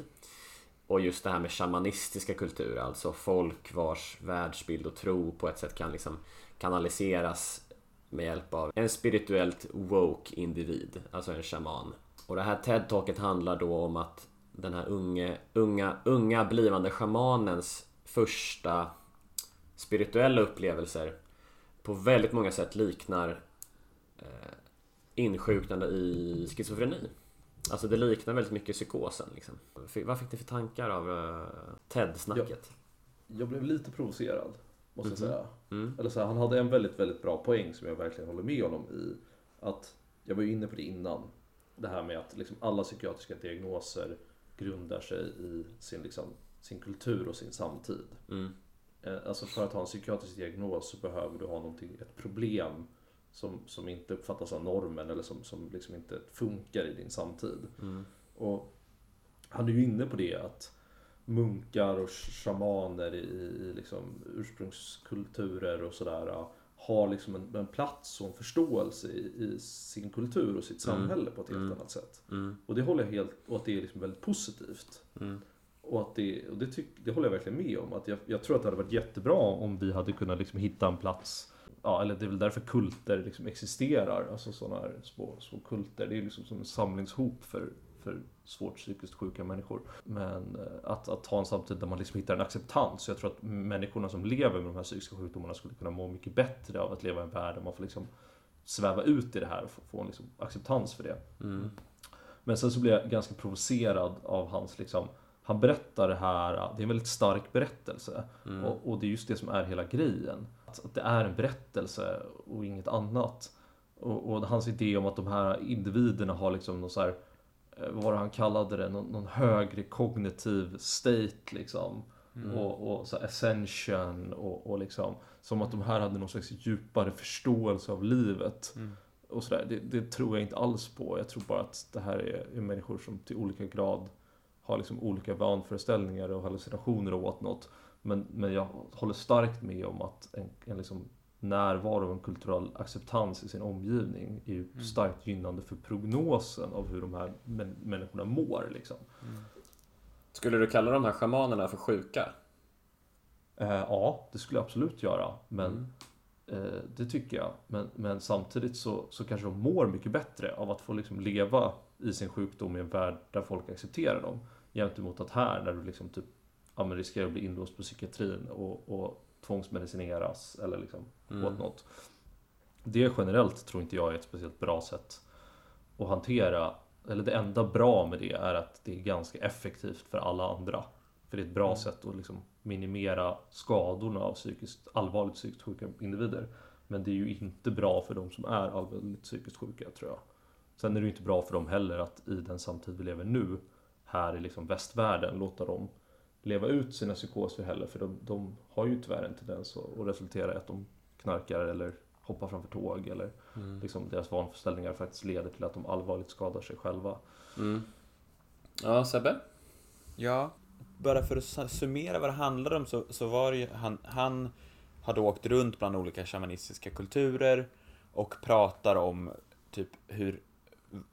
Och just det här med shamanistiska kulturer, alltså folk vars världsbild och tro på ett sätt kan liksom kanaliseras med hjälp av en spirituellt woke individ, alltså en shaman. Och det här TED-talket handlar då om att den här unge, unga, unga blivande shamanens första spirituella upplevelser på väldigt många sätt liknar eh, insjuknande i schizofreni. Alltså det liknar väldigt mycket psykosen liksom. Vad fick ni för tankar av eh, TED-snacket? Jag blev lite provocerad, måste jag säga. Mm. Eller så här, han hade en väldigt, väldigt bra poäng som jag verkligen håller med honom i. Att, jag var ju inne på det innan. Det här med att liksom alla psykiatriska diagnoser grundar sig i sin, liksom, sin kultur och sin samtid. Mm. Eh, Alltså för att ha en psykiatrisk diagnos så behöver du ha någonting, ett problem som, som inte uppfattas av normen eller som, som liksom inte funkar i din samtid. Och han är ju inne på det att munkar och shamaner i, i liksom ursprungskulturer och sådär har liksom en, en plats och en förståelse i, i sin kultur och sitt samhälle på ett helt annat sätt. Och det håller jag helt, och att det är liksom väldigt positivt. Och, att det, och det, tyck, det håller jag verkligen med om. Att jag, jag tror att det hade varit jättebra om vi hade kunnat liksom hitta en plats Ja, eller det är väl därför kulter liksom existerar. Alltså sådana här små, små kulter. Det är liksom som en samlingshop för, för svårt psykiskt sjuka människor. Men eh, att, att ha en samtid där man liksom hittar en acceptans. Jag tror att människorna som lever med de här psykiska sjukdomarna skulle kunna må mycket bättre av att leva i en värld där man får liksom sväva ut i det här och få, få en liksom acceptans för det. Men sen så blev jag ganska provocerad av hans liksom han berättar det här, det är en väldigt stark berättelse. Och, och det är just det som är hela grejen. Att, att det är en berättelse och inget annat. Och, och hans idé om att de här individerna har liksom någon så här, eh, vad var det han kallade det, någon, någon högre kognitiv state liksom. Och, och så ascension och, och liksom som att de här hade någon slags djupare förståelse av livet. Och sådär. Det, det tror jag inte alls på. Jag tror bara att det här är, är människor som till olika grad har liksom olika vanföreställningar och hallucinationer åt något. Men, men jag håller starkt med om att en, en liksom närvaro och en kulturell acceptans i sin omgivning är ju starkt gynnande för prognosen av hur de här män, människorna mår. Liksom. Skulle du kalla de här shamanerna för sjuka? Eh, ja, det skulle jag absolut göra. Men eh, det tycker jag. Men, men samtidigt så, så kanske de mår mycket bättre av att få liksom leva i sin sjukdom i en värld där folk accepterar dem. Gentemot att här, när du liksom typ, ja, men riskerar att bli inlåst på psykiatrin och, och tvångsmedicineras eller liksom åt något. Det generellt tror inte jag är ett speciellt bra sätt att hantera. Eller det enda bra med det är att det är ganska effektivt för alla andra. För det är ett bra sätt att liksom minimera skadorna av psykiskt, allvarligt psykiskt sjuka individer. Men det är ju inte bra för de som är allvarligt psykiskt sjuka tror jag. Sen är det ju inte bra för dem heller att i den samtid vi lever nu, här i liksom västvärlden, låta dem leva ut sina psykoser heller. För de, de har ju tyvärr en tendens att, att resultera i att de knarkar eller hoppar framför tåg eller liksom deras vanföreställningar faktiskt leder till att de allvarligt skadar sig själva. Ja, Sebbe? Ja, bara för att su- summera vad det handlar om så, så var det ju, han, han hade åkt runt bland olika shamanistiska kulturer och pratar om typ hur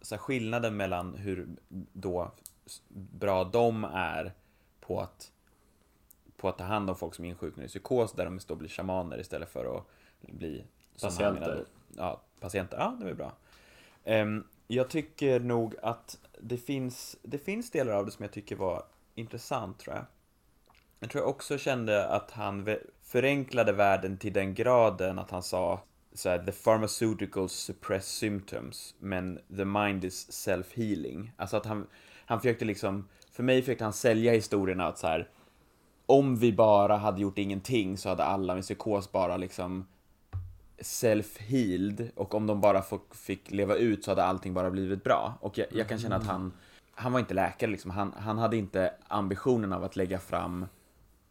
så här, skillnaden mellan hur då bra de är på att på att ta hand om folk som är insjuknar i psykos där de då blir shamaner istället för att bli Patienter. menade, Ja, patienter. Ja, det var bra. Ehm, jag tycker nog att det finns, det finns delar av det som jag tycker var intressant, tror jag. Jag tror jag också kände att han förenklade världen till den graden att han sa så här, the pharmaceuticals suppress symptoms, men the mind is self-healing. Alltså att han, han försökte liksom, för mig försökte han sälja historierna att så här, om vi bara hade gjort ingenting så hade alla med psykos bara liksom self-healed och om de bara fick, leva ut så hade allting bara blivit bra. Och jag, jag kan känna att han, han var inte läkare liksom. Han, han hade inte ambitionen av att lägga fram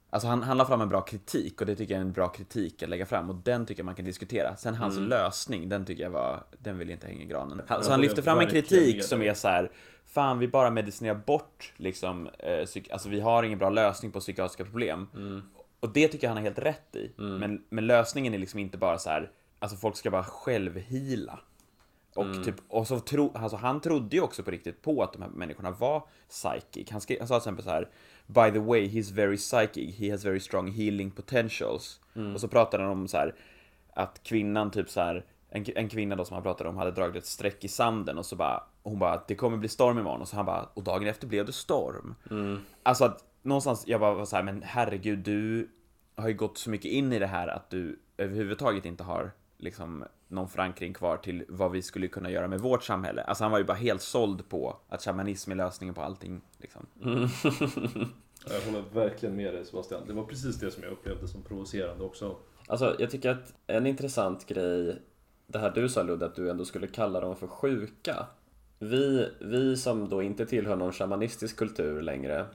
Alltså han, han la fram en bra kritik och det tycker jag är en bra kritik att lägga fram och den tycker jag man kan diskutera. Sen hans lösning, den tycker jag var, den vill jag inte hänga i granen. Han, så han lyfter fram en kritik som är så här, fan vi bara medicinerar bort liksom, eh, psyk- alltså vi har ingen bra lösning på psykiatriska problem. Och det tycker jag han har helt rätt i. Men, men lösningen är liksom inte bara så här, alltså folk ska bara självhila. Och, typ, och så tro, alltså han trodde ju också på riktigt på att de här människorna var psychic. Han, skrev, han sa till exempel så här By the way, he's very psychic, he has very strong healing potentials. Och så pratade han om så här att kvinnan typ så här en, en kvinna då som han pratade om hade dragit ett streck i sanden och så bara och hon bara det kommer bli storm imorgon och så han bara och dagen efter blev det storm. Alltså att någonstans jag bara var så här men herregud du har ju gått så mycket in i det här att du överhuvudtaget inte har liksom någon förankring kvar till vad vi skulle kunna göra med vårt samhälle. Alltså han var ju bara helt såld på att shamanism är lösningen på allting. Liksom. Jag håller verkligen med dig Sebastian. Det var precis det som jag upplevde som provocerande också. Alltså, jag tycker att en intressant grej, det här du sa Ludde, att du ändå skulle kalla dem för sjuka. Vi, vi som då inte tillhör någon shamanistisk kultur längre,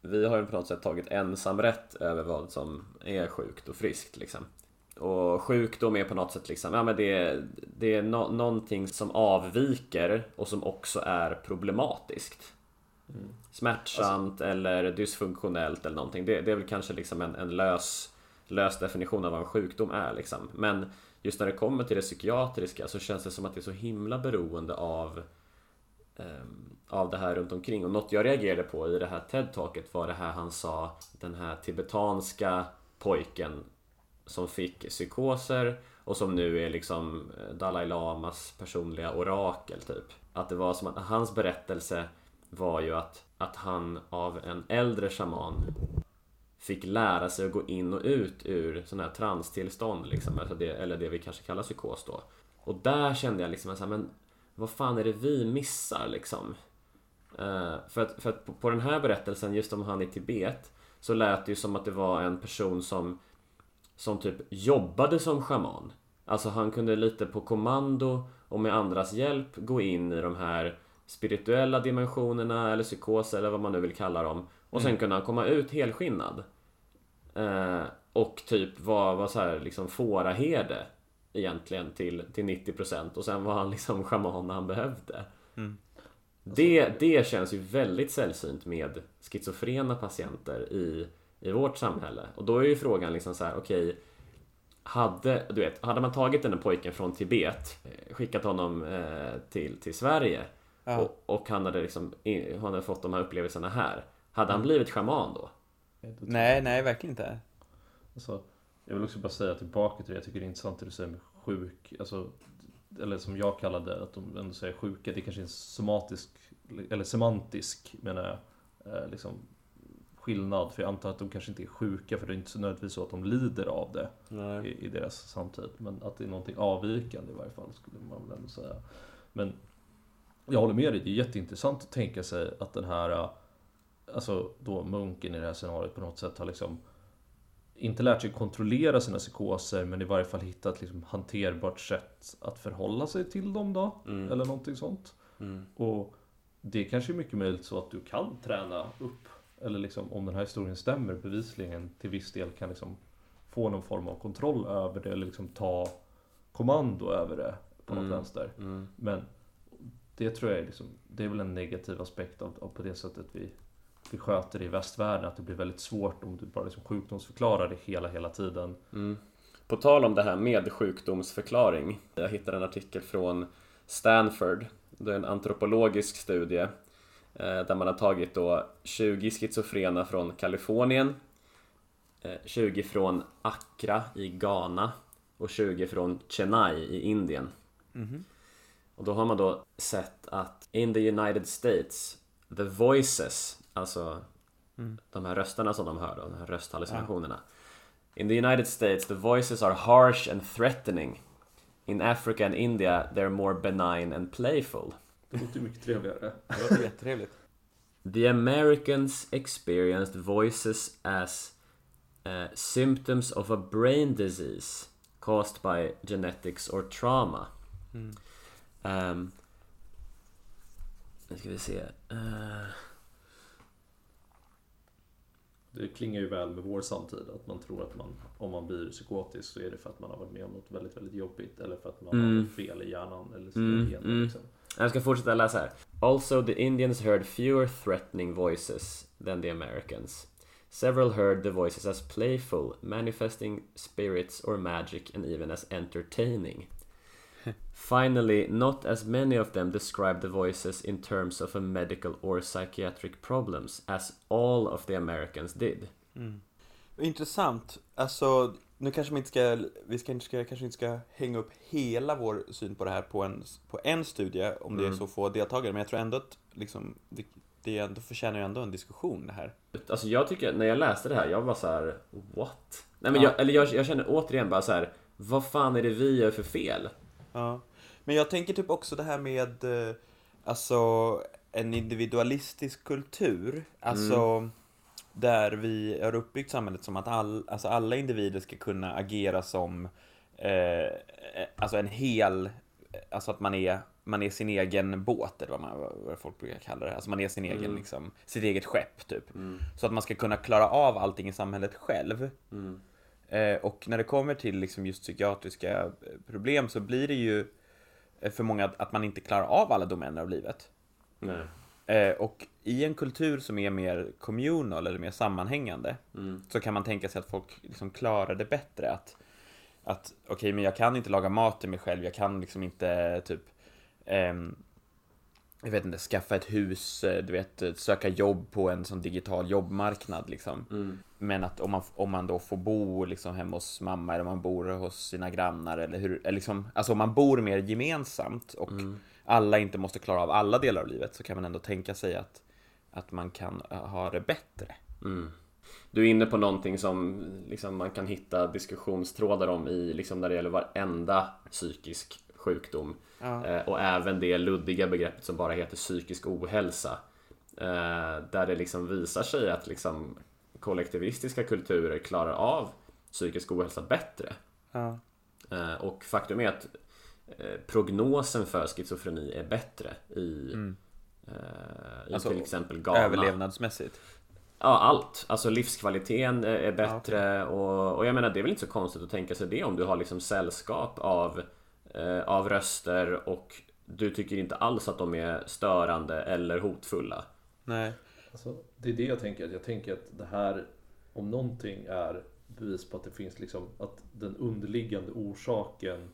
vi har ju på något sätt tagit ensamrätt över vad som är sjukt och friskt liksom. Och sjukdom är på något sätt liksom, ja men det är, det är no, någonting som avviker och som också är problematiskt. Smärtsamt eller dysfunktionellt eller någonting. Det, det är väl kanske liksom en, en lös, lös definition av vad en sjukdom är liksom. Men just när det kommer till det psykiatriska så känns det som att det är så himla beroende av ehm, av det här runt omkring. Och något jag reagerade på i det här TED-talket var det här han sa, den här tibetanska pojken som fick psykoser och som nu är liksom eh, Dalai Lamas personliga orakel typ. Att det var som att hans berättelse var ju att, att han av en äldre shaman fick lära sig att gå in och ut ur sådana här transtillstånd liksom, alltså det, eller det vi kanske kallar psykos då. Och där kände jag liksom här, men vad fan är det vi missar liksom? Uh, för att, för att på, på den här berättelsen, just om han i Tibet, så lät det ju som att det var en person som som typ jobbade som shaman. Alltså han kunde lite på kommando och med andras hjälp gå in i de här spirituella dimensionerna eller psykos eller vad man nu vill kalla dem. Och sen kunde han komma ut helskinnad. Eh, och typ var, var så här liksom fåraherde egentligen till, till 90% och sen var han liksom shaman när han behövde. Det, det känns ju väldigt sällsynt med schizofrena patienter i, i vårt samhälle. Och då är ju frågan liksom så här, okej hade, du vet, hade man tagit den här pojken från Tibet, eh, skickat honom eh, till, till Sverige Ja. och, och han hade liksom han hade fått de här upplevelserna här. Hade han blivit shaman då? Nej, nej, verkligen inte. Alltså, jag vill också bara säga tillbaka till det, jag tycker det är intressant det du säger med sjuk, alltså, eller som jag kallade att de ändå säger sjuka, det kanske är en somatisk, eller semantisk menar jag, eh, liksom, skillnad. För jag antar att de kanske inte är sjuka, för det är inte så nödvändigtvis så att de lider av det i, i deras samtid. Men att det är någonting avvikande i varje fall, skulle man väl ändå säga. Men jag håller med dig, det är jätteintressant att tänka sig att den här, eh, alltså då munken i det här scenariot på något sätt har liksom inte lärt sig kontrollera sina psykoser men i varje fall hittat liksom hanterbart sätt att förhålla sig till dem då. Eller någonting sånt. Och det kanske är mycket möjligt så att du kan träna upp. Eller liksom om den här historien stämmer bevisligen till viss del kan liksom få någon form av kontroll över det eller liksom ta kommando över det på något vänster. Men det tror jag är liksom, det är väl en negativ aspekt av, av på det sättet vi, vi sköter det i västvärlden. Att det blir väldigt svårt om du bara liksom sjukdomsförklarar det hela, hela tiden. På tal om det här med sjukdomsförklaring. Jag hittade en artikel från Stanford. Det är en antropologisk studie. Eh, Där man har tagit då 20 schizofrena från Kalifornien. eh, 20 från Accra i Ghana. Och 20 från Chennai i Indien. Och då har man då sett att in the United States The voices, alltså de här rösterna som de hör, då, de här rösthallucinationerna. In the United States the voices are harsh and threatening. In Africa and India they're more benign and playful. Det låter mycket trevligare. Det låter jättetrevligt. The Americans experienced voices as uh, symptoms of a brain disease caused by genetics or trauma. Um, nu ska vi se. Uh, Det klingar ju väl med vår samtid att man tror att man, om man blir psykotisk så är det för att man har varit med om något väldigt, väldigt jobbigt eller för att man har något fel i hjärnan eller sina Mm, gener. mm. Liksom jag ska fortsätta läsa här. Also the Indians heard fewer threatening voices than the Americans. Several heard the voices as playful, manifesting spirits or magic and even as entertaining. Finally, not as many of them described the voices in terms of a medical or psychiatric problems as all of the Americans did. Mm. Intressant. Alltså, nu kanske vi inte ska, vi ska, inte ska, kanske inte ska hänga upp hela vår syn på det här på en, på en studie, om det är så få deltagare, men jag tror ändå att liksom, det, det ändå förtjänar ju ändå en diskussion det här. Alltså jag tycker, när jag läste det här, jag var så här: What? Nej men Ja. jag, eller jag, jag känner återigen bara så här. Vad fan är det vi gör för fel? Ja. Men jag tänker typ också det här med, eh, alltså, en individualistisk kultur. Alltså, där vi har uppbyggt samhället som att all, alltså alla individer ska kunna agera som, eh, alltså en hel, alltså att man är, man är sin egen båt, eller vad, man, vad folk brukar kalla det. Alltså man är sin egen, liksom, sitt eget skepp, typ. Så att man ska kunna klara av allting i samhället själv. Eh, och när det kommer till liksom just psykiatriska eh, problem så blir det ju eh, för många att- att man inte klarar av alla domäner av livet. Nej. Eh, och i en kultur som är mer communal eller mer sammanhängande så kan man tänka sig att folk liksom klarar det bättre. Att, att okej, men jag kan inte laga mat till mig själv, jag kan liksom inte typ ehm, jag vet inte, skaffa ett hus, eh, du vet, eh, söka jobb på en sån digital jobbmarknad liksom. Men att om man, om man då får bo liksom hemma hos mamma eller om man bor hos sina grannar eller hur, eller liksom, alltså om man bor mer gemensamt och alla inte måste klara av alla delar av livet så kan man ändå tänka sig att, att man kan eh, ha det bättre. Du är inne på någonting som liksom, man kan hitta diskussionstrådar om i liksom, när det gäller varenda psykisk sjukdom. Eh, och även det luddiga begreppet som bara heter psykisk ohälsa. Eh, där det liksom visar sig att liksom kollektivistiska kulturer klarar av psykisk ohälsa bättre. Ja. Eh, och faktum är att prognosen för schizofreni är bättre i, eh, i Alltså, till exempel Ghana. Överlevnadsmässigt. Ja, allt. Alltså livskvaliteten är är bättre och, och jag menar det är väl inte så konstigt att tänka sig det om du har liksom sällskap av, eh, av röster och du tycker inte alls att de är störande eller hotfulla. Nej. Alltså, det är det jag tänker. Jag tänker att det här, om någonting är bevis på att det finns liksom, att den underliggande orsaken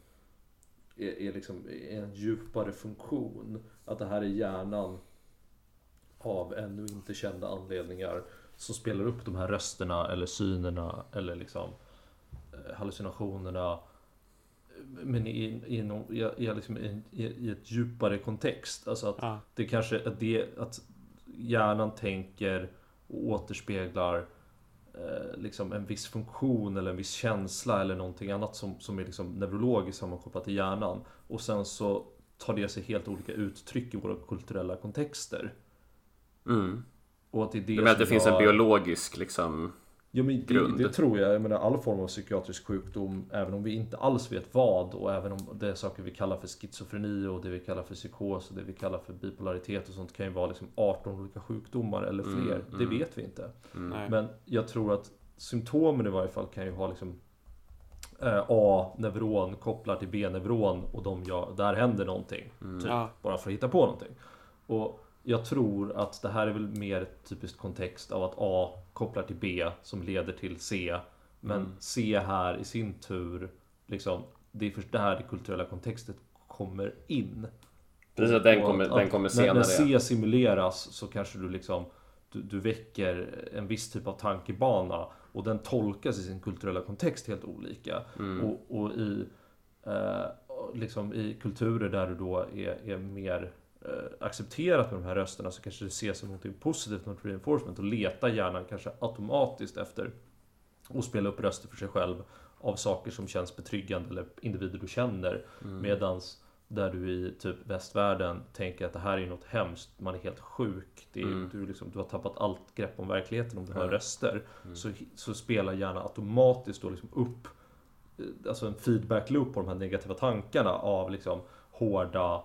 är, är liksom är en djupare funktion. Att det här är hjärnan av ännu inte kända anledningar som spelar upp de här rösterna eller synerna eller liksom eh, hallucinationerna men i, i, i, i, liksom, i, i ett djupare kontext. Alltså att Ja. det kanske att, det, att hjärnan tänker och återspeglar eh, liksom en viss funktion eller en viss känsla eller någonting annat som, som är liksom neurologiskt sammankopplat till hjärnan. Och sen så tar det sig helt olika uttryck i våra kulturella kontexter. Mm. Och att det är det, Du menar att det finns en jag- biologisk liksom... Ja, men det, grund. det tror jag. Jag menar all form av psykiatrisk sjukdom, även om vi inte alls vet vad och även om det är saker vi kallar för schizofreni och det vi kallar för psykos och det vi kallar för bipolaritet och sånt kan ju vara liksom 18 olika sjukdomar eller fler. Det vet vi inte. Nej. Men jag tror att symptomen i varje fall kan ju ha liksom eh, A-neuron kopplar till B-neuron och de gör, där händer någonting. Typ, Ja. Bara för att hitta på någonting. Och jag tror att det här är väl mer typiskt kontext av att A kopplar till B som leder till C. Men C här i sin tur, liksom, det är först där det kulturella kontextet kommer in. Precis, att den kommer, att den kommer senare. när C simuleras så kanske du liksom du, du väcker en viss typ av tankebana och den tolkas i sin kulturella kontext helt olika. Mm. Och, och i, eh, liksom i kulturer där du då är, är mer accepterat med de här rösterna så kanske det ses som något positivt, något reinforcement och letar hjärnan kanske automatiskt efter och spela upp röster för sig själv av saker som känns betryggande eller individer du känner. Medans där du i typ västvärlden tänker att det här är något hemskt, man är helt sjuk. Det är, du, liksom, du har tappat allt grepp om verkligheten om du hör röster. Så, så spelar hjärnan automatiskt då liksom upp eh, alltså en feedback loop på de här negativa tankarna av liksom hårda eh,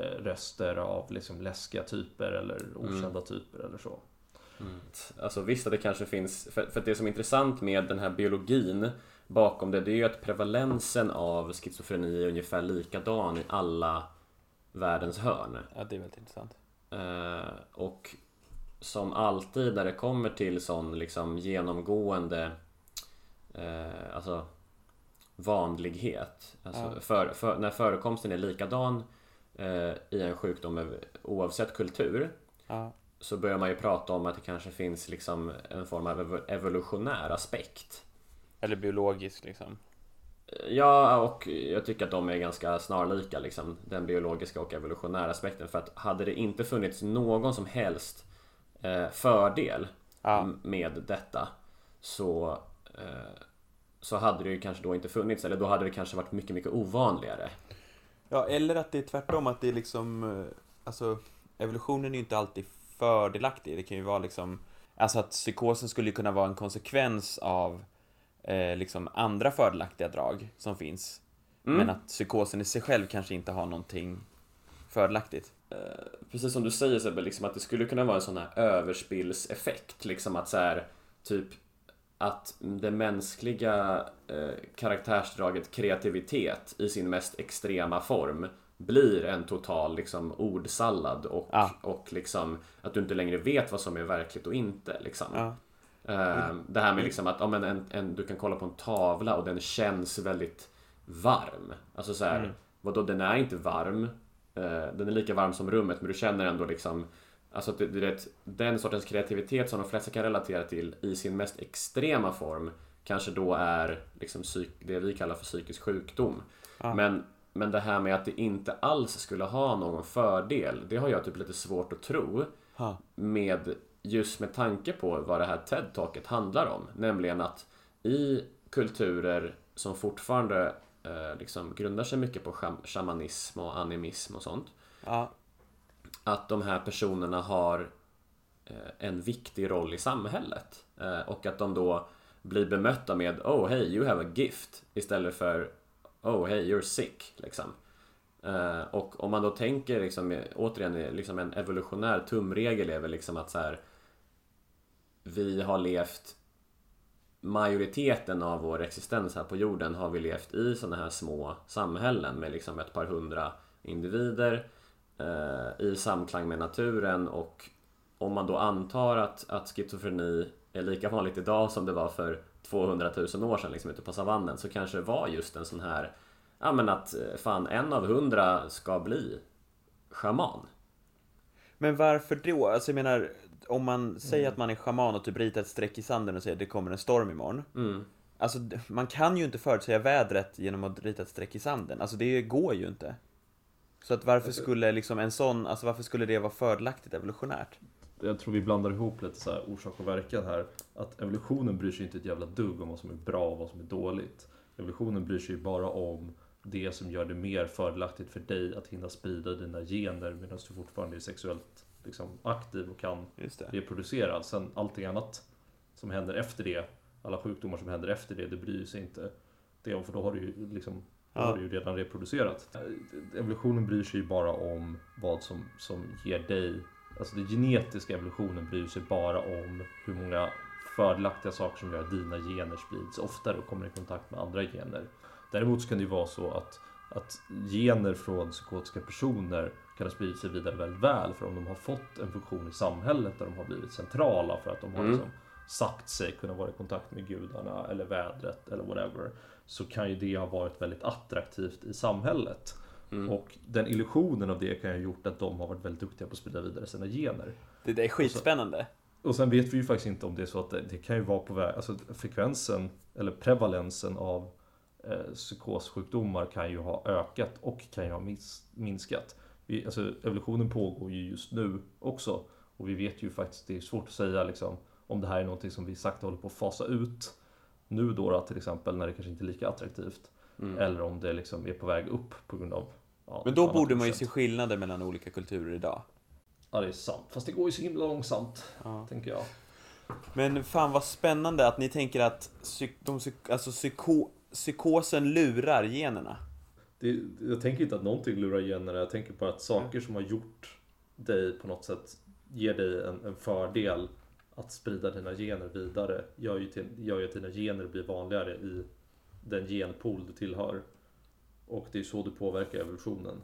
röster av liksom läskiga typer eller okända typer eller så. Alltså visst att det kanske finns, för, för det som är intressant med den här biologin bakom det, det är ju att prevalensen av schizofreni är ungefär likadan i alla världens hörn. Ja, det är väldigt intressant. Eh, och som alltid när det kommer till sån liksom genomgående eh, alltså vanlighet. Alltså Ja. för, för, när förekomsten är likadan eh, i en sjukdom oavsett kultur Ja. så börjar man ju prata om att det kanske finns liksom en form av evo- evolutionär aspekt. Eller biologisk liksom. Ja, och jag tycker att de är ganska snarlika liksom, den biologiska och evolutionära aspekten. För att hade det inte funnits någon som helst eh, fördel Ja. med detta så, eh, så hade det ju kanske då inte funnits, eller då hade det kanske varit mycket, mycket ovanligare. Ja, eller att det är tvärtom, att det är liksom... eh, Alltså, evolutionen är ju inte alltid fördelaktig. Det kan ju vara liksom... Alltså att psykosen skulle kunna vara en konsekvens av eh, liksom andra fördelaktiga drag som finns. Men att psykosen i sig själv kanske inte har någonting fördelaktigt. Precis som du säger Sebbe, liksom att det skulle kunna vara en sån här överspillseffekt. Liksom att så här, typ att det mänskliga eh, karaktärsdraget kreativitet i sin mest extrema form blir en total liksom ordsallad och, Ja. och liksom att du inte längre vet vad som är verkligt och inte. Liksom. Ja. Eh, det här med liksom att ja, men en, en, du kan kolla på en tavla och den känns väldigt varm. Alltså så här, Mm. vadå, den är inte varm. Eh, den är lika varm som rummet men du känner ändå liksom Alltså att du, vet, den sortens kreativitet som de flesta kan relatera till i sin mest extrema form kanske då är liksom psyk, det vi kallar för psykisk sjukdom. Men, men det här med att det inte alls skulle ha någon fördel, det har jag typ lite svårt att tro Ha. med just med tanke på vad det här TED-talket handlar om. Nämligen att i kulturer som fortfarande eh, liksom grundar sig mycket på sham- shamanism och animism och sånt. Ja. Att de här personerna har eh, en viktig roll i samhället. Eh, och att de då blir bemötta med Oh hey you have a gift istället för Oh hey you're sick liksom. Eh, och om man då tänker liksom, återigen, liksom en evolutionär tumregel är väl liksom att så här Vi har levt Majoriteten av vår existens här på jorden har vi levt i sådana här små samhällen med liksom ett par hundra individer eh, i samklang med naturen och om man då antar att, att schizofreni är lika vanligt idag som det var för 200 000 år sedan liksom ute på savannen så kanske det var just en sån här Ja men att eh, fan en av hundra ska bli shaman. Men varför då? Alltså jag menar, om man säger att man är shaman och typ ritar ett streck i sanden och säger att det kommer en storm imorgon. Mm. Alltså, man kan ju inte förutsäga vädret genom att rita ett streck i sanden. Alltså, det går ju inte. Så att varför skulle liksom en sån, alltså varför skulle det vara fördelaktigt evolutionärt? Jag tror vi blandar ihop lite så här orsak och verkan här. Att evolutionen bryr sig inte ett jävla dugg om vad som är bra och vad som är dåligt. Evolutionen bryr sig bara om det som gör det mer fördelaktigt för dig att hinna sprida dina gener medan du fortfarande är sexuellt liksom, aktiv och kan reproducera. Sen allting annat som händer efter det, alla sjukdomar som händer efter det, det bryr sig inte det om för då har du ju, liksom, Ja. har du ju redan reproducerat. Evolutionen bryr sig ju bara om vad som, som ger dig, alltså den genetiska evolutionen bryr sig bara om hur många fördelaktiga saker som gör att dina gener sprids oftare och kommer i kontakt med andra gener. Däremot så kan det ju vara så att, att gener från psykotiska personer kan ha spridit sig vidare väldigt väl för om de har fått en funktion i samhället där de har blivit centrala för att de har Mm. liksom sagt sig kunna vara i kontakt med gudarna eller vädret eller whatever så kan ju det ha varit väldigt attraktivt i samhället. Mm. Och den illusionen av det kan ju ha gjort att de har varit väldigt duktiga på att sprida vidare sina gener. Det, det är skitspännande. Och sen vet vi ju faktiskt inte om det är så att det, det kan ju vara på väg, alltså frekvensen eller prevalensen av eh, psykossjukdomar kan ju ha ökat och kan ju ha mis, minskat. Vi, alltså, evolutionen pågår ju just nu också och vi vet ju faktiskt, det är svårt att säga liksom, om det här är någonting som vi sakta håller på att fasa ut nu då, till exempel när det kanske inte är lika attraktivt Mm. eller om det liksom är på väg upp på grund av ja, Men då borde man ju se skillnader mellan olika kulturer idag. Ja det är sant, fast det går ju så himla långsamt Ja. tänker jag. Men fan vad spännande att ni tänker att psyk, de, alltså psyko, psykosen lurar generna. Det, jag tänker inte att någonting lurar generna, jag tänker på att saker som har gjort dig på något sätt ger dig en, en fördel att sprida dina gener vidare gör ju, till, gör ju att dina gener blir vanligare i den genpool du tillhör. Och det är så du påverkar evolutionen.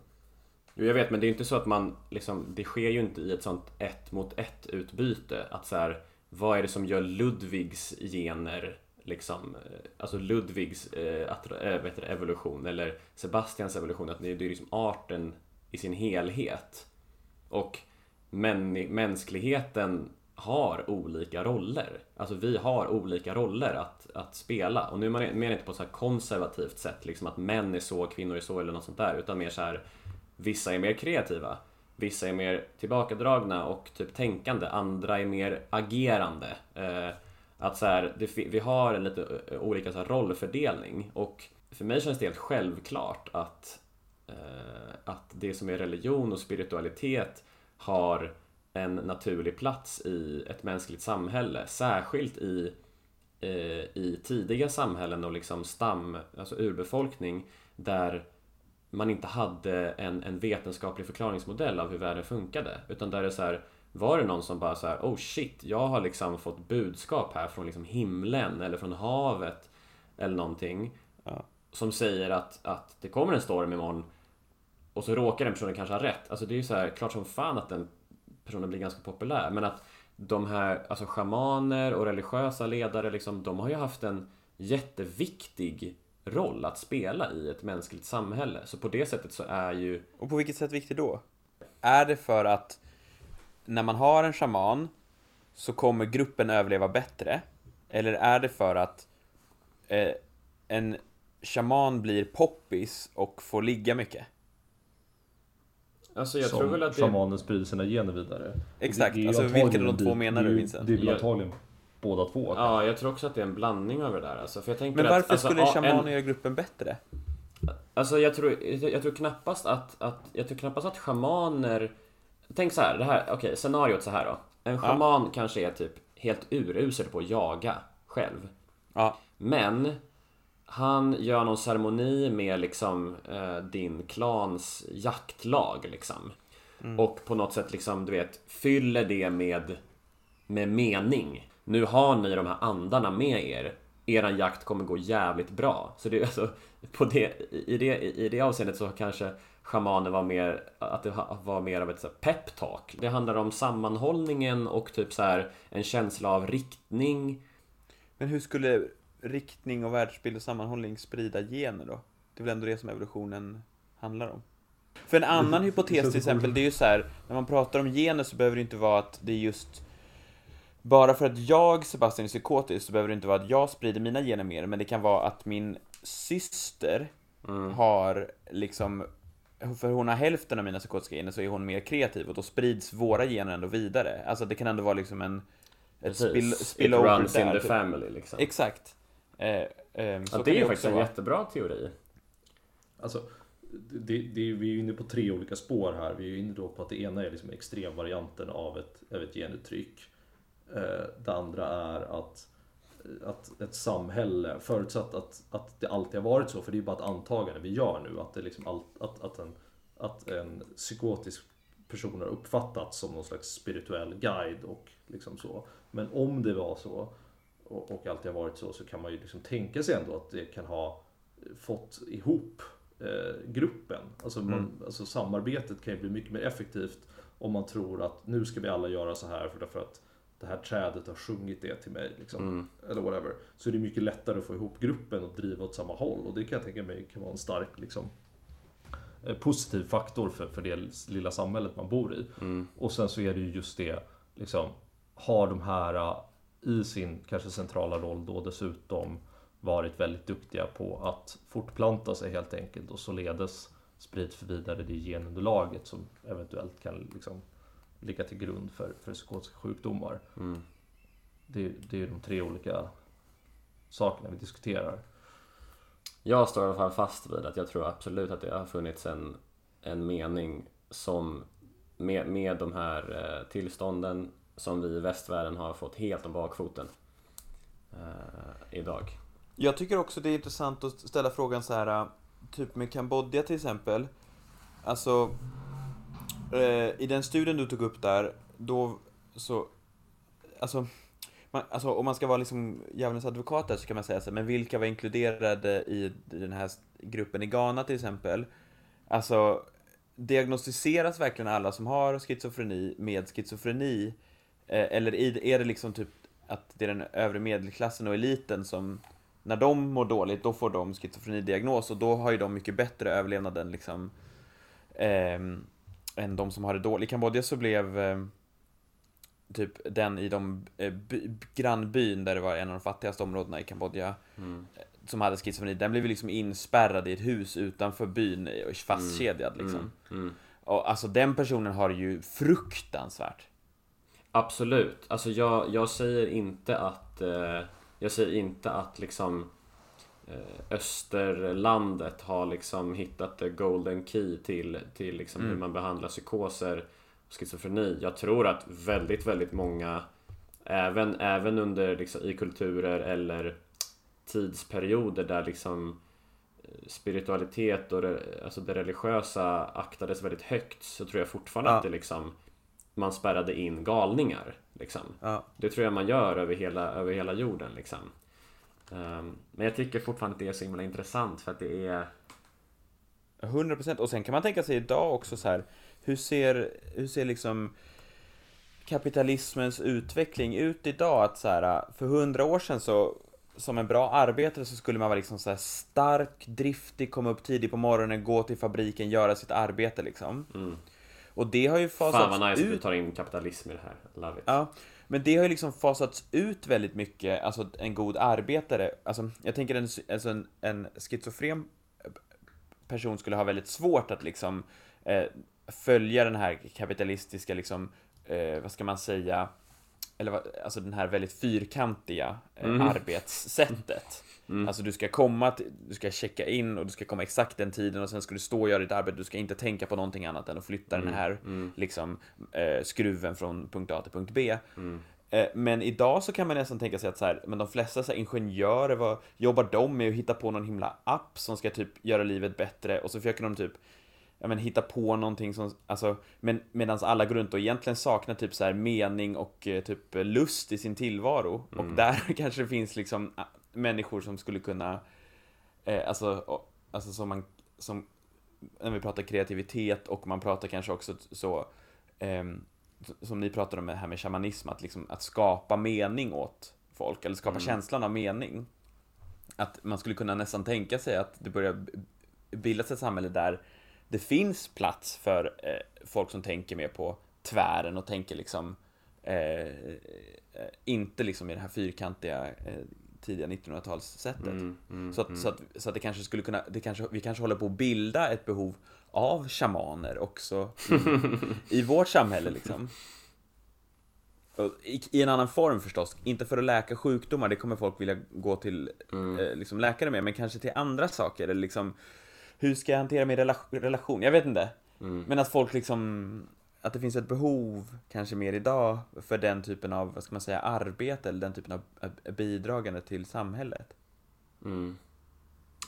Jo, jag vet, men det är ju inte så att man liksom, det sker ju inte i ett sånt ett mot ett utbyte. Att så här, vad är det som gör Ludvigs gener, liksom, eh, alltså Ludvigs eh, attra- eh, vet du, evolution eller Sebastians evolution, att det, det är liksom arten i sin helhet. Och män, mänskligheten har olika roller. Alltså vi har olika roller att, att spela. Och nu menar jag inte på ett så konservativt sätt, liksom att män är så, kvinnor är så eller något sånt där. Utan mer så här, vissa är mer kreativa. Vissa är mer tillbakadragna och typ tänkande. Andra är mer agerande. Eh, att så här, det, vi har en lite eh, olika så här rollfördelning. Och för mig känns det helt självklart att, eh, att det som är religion och spiritualitet har en naturlig plats i ett mänskligt samhälle. Särskilt i, eh, i tidiga samhällen och liksom stam, alltså urbefolkning där man inte hade en, en vetenskaplig förklaringsmodell av hur världen funkade. Utan där det så här, var det någon som bara så här, oh shit, jag har liksom fått budskap här från liksom himlen eller från havet eller någonting. Ja. Som säger att, att det kommer en storm imorgon och så råkar den personen kanske ha rätt. Alltså det är ju så här, klart som fan att den personen blir ganska populär. Men att de här, alltså schamaner och religiösa ledare liksom, de har ju haft en jätteviktig roll att spela i ett mänskligt samhälle. Så på det sättet så är ju Och på vilket sätt viktigt då? Är det för att när man har en shaman så kommer gruppen överleva bättre? Eller är det för att eh, en shaman blir poppis och får ligga mycket? Alltså jag som tror väl att det... shamanen sprider sina gener vidare. Exakt, Det är ju alltså vilken av de två det- menar det du ju- Vincent? Det är väl Ja. antagligen båda två. Ja, jag tror också att det är en blandning av det där. Alltså, för jag tänker Men att, varför alltså, skulle ja, shamanen en- göra gruppen bättre? Alltså jag tror, jag, jag tror knappast att, att, jag tror knappast att schamaner Tänk så här, det här, okej, scenariot så här då. En schaman kanske är typ helt urusel på att jaga själv. Ja, Men han gör någon ceremoni med liksom eh, din klans jaktlag liksom. Och på något sätt liksom, du vet, fyller det med, med mening. Nu har ni de här andarna med er. Eran jakt kommer gå jävligt bra. Så det är alltså, på det, i, det, i det avseendet så kanske shamanen var mer, att det var mer av ett peptalk. Det handlar om sammanhållningen och typ så här en känsla av riktning. men hur skulle riktning och världsbild och sammanhållning sprida gener då? Det är väl ändå det som evolutionen handlar om? För en annan hypotes till exempel, det är ju så här, när man pratar om gener så behöver det inte vara att det är just bara för att jag, Sebastian, är psykotisk så behöver det inte vara att jag sprider mina gener mer, men det kan vara att min syster har liksom för hon har hälften av mina psykotiska gener så är hon mer kreativ och då sprids våra gener ändå vidare. Alltså det kan ändå vara liksom en ett spill, It spillover runs in the typ. family liksom. Exakt. Eh, så Ja, det är faktiskt en jättebra teori. Alltså, det, det, vi är ju inne på tre olika spår här. Vi är ju inne då på att det ena är liksom extremvarianten av ett, av ett genuttryck. Eh, det andra är att, att ett samhälle, förutsatt att, att det alltid har varit så, för det är bara ett antagande vi gör nu, att, det liksom all, att, att, en, att en psykotisk person har uppfattats som någon slags spirituell guide och liksom så. Men om det var så och, och alltid har varit så, så kan man ju liksom tänka sig ändå att det kan ha fått ihop eh, gruppen. Alltså, man, alltså samarbetet kan ju bli mycket mer effektivt om man tror att nu ska vi alla göra så här för därför att det här trädet har sjungit det till mig. Liksom, Eller whatever. Så är det mycket lättare att få ihop gruppen och driva åt samma håll. Och det kan jag tänka mig kan vara en stark liksom, eh, positiv faktor för, för det lilla samhället man bor i. Och sen så är det ju just det, liksom, har de här i sin kanske centrala roll då dessutom varit väldigt duktiga på att fortplanta sig helt enkelt och således sprids vidare det genunderlaget som eventuellt kan liksom ligga till grund för, för psykotiska sjukdomar. Det, det är de tre olika sakerna vi diskuterar. Jag står i alla fall fast vid att jag tror absolut att det har funnits en, en mening som med, med de här eh, tillstånden som vi i västvärlden har fått helt om bakfoten eh, idag. Jag tycker också det är intressant att ställa frågan så här, eh, typ med Kambodja till exempel. Alltså, eh, i den studien du tog upp där, då så, alltså, man, alltså om man ska vara liksom djävulens advokat där så kan man säga så här, men vilka var inkluderade i den här gruppen i Ghana till exempel? Alltså, diagnostiseras verkligen alla som har schizofreni med schizofreni? Eh, eller i- är det liksom typ att det är den övre medelklassen och eliten som när de mår dåligt, då får de schizofrenidiagnos och då har ju de mycket bättre överlevnad än liksom ehm, än de som har det dåligt. I Kambodja så blev ehm, typ den i de eh, by, grannbyn där det var en av de fattigaste områdena i Kambodja eh, som hade schizofreni, den blev liksom inspärrad i ett hus utanför byn eh, fastkedjad liksom. Och alltså den personen har det ju fruktansvärt. Absolut. Alltså jag, jag säger inte att eh, Jag säger inte att liksom eh, Österlandet har liksom hittat the golden key till, till liksom hur man behandlar psykoser och schizofreni. Jag tror att väldigt, väldigt många Även, även under liksom, i kulturer eller tidsperioder där liksom eh, spiritualitet och det, alltså det religiösa aktades väldigt högt så tror jag fortfarande Ja. att det liksom man spärrade in galningar. Liksom. Ja. Det tror jag man gör över hela, över hela jorden. Liksom. Ehm, men jag tycker fortfarande att det är så himla intressant för att det är 100% och sen kan man tänka sig idag också så här hur ser, hur ser liksom kapitalismens utveckling ut idag? Att så här, för hundra år sedan så som en bra arbetare så skulle man vara liksom så stark, driftig, komma upp tidigt på morgonen, gå till fabriken, göra sitt arbete liksom. Och det har ju fasats Fan vad nice att du ut. tar in kapitalism i det här. Love it. Ja, men det har ju liksom fasats ut väldigt mycket, alltså en god arbetare. Alltså, jag tänker en, alltså en, en schizofren person skulle ha väldigt svårt att liksom eh, följa den här kapitalistiska, liksom, eh, vad ska man säga, eller alltså den här väldigt fyrkantiga eh, Mm. arbetssättet. Alltså du ska komma, till, du ska checka in och du ska komma exakt den tiden och sen ska du stå och göra ditt arbete. Du ska inte tänka på någonting annat än att flytta den här liksom eh, skruven från punkt A till punkt B. Eh, Men idag så kan man nästan tänka sig att så här, men de flesta så här, ingenjörer, vad jobbar de med att hitta på någon himla app som ska typ göra livet bättre och så försöker de typ ja, men, hitta på någonting som, alltså, men medan alla går runt och egentligen saknar typ så här mening och eh, typ lust i sin tillvaro. Och där kanske det finns liksom människor som skulle kunna, eh, alltså, och, alltså som man, som, när vi pratar kreativitet och man pratar kanske också så, ehm, som ni pratar om det här med shamanism, att, liksom, att skapa mening åt folk, eller skapa känslan av mening. Att man skulle kunna nästan tänka sig att det börjar bildas ett samhälle där det finns plats för eh, folk som tänker mer på tvären och tänker liksom eh, eh, inte liksom i det här fyrkantiga eh, tidiga 1900-talssättet. så, att, så, att, så att det kanske skulle kunna, det kanske, vi kanske håller på att bilda ett behov av shamaner också i, i vårt samhälle liksom. I, I en annan form förstås, inte för att läka sjukdomar, det kommer folk vilja gå till eh, liksom läkare med, men kanske till andra saker, eller liksom hur ska jag hantera min rela- relation? Jag vet inte. Men att folk liksom, att det finns ett behov kanske mer idag för den typen av, vad ska man säga, arbete eller den typen av bidragande till samhället. Mm.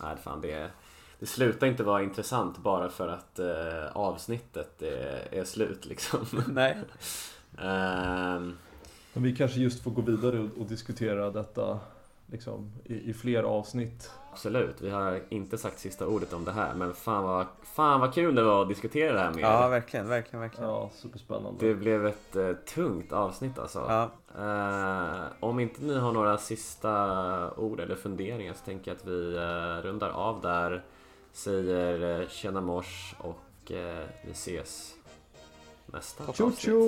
Nej, fan det, det slutar inte vara intressant bara för att eh, avsnittet är, är slut liksom. Nej. Men vi kanske just får gå vidare och, och diskutera detta liksom, i, i fler avsnitt. absolut, vi har inte sagt sista ordet om det här men fan vad, fan vad kul det var att diskutera det här med Ja, er. verkligen, verkligen, verkligen. Ja, superspännande. Det blev ett eh, tungt avsnitt alltså. Ja. Eh, om inte ni har några sista ord eller funderingar så tänker jag att vi eh, rundar av där. Säger eh, tjena mors och eh, vi ses nästa Tjo avsnitt. tjo!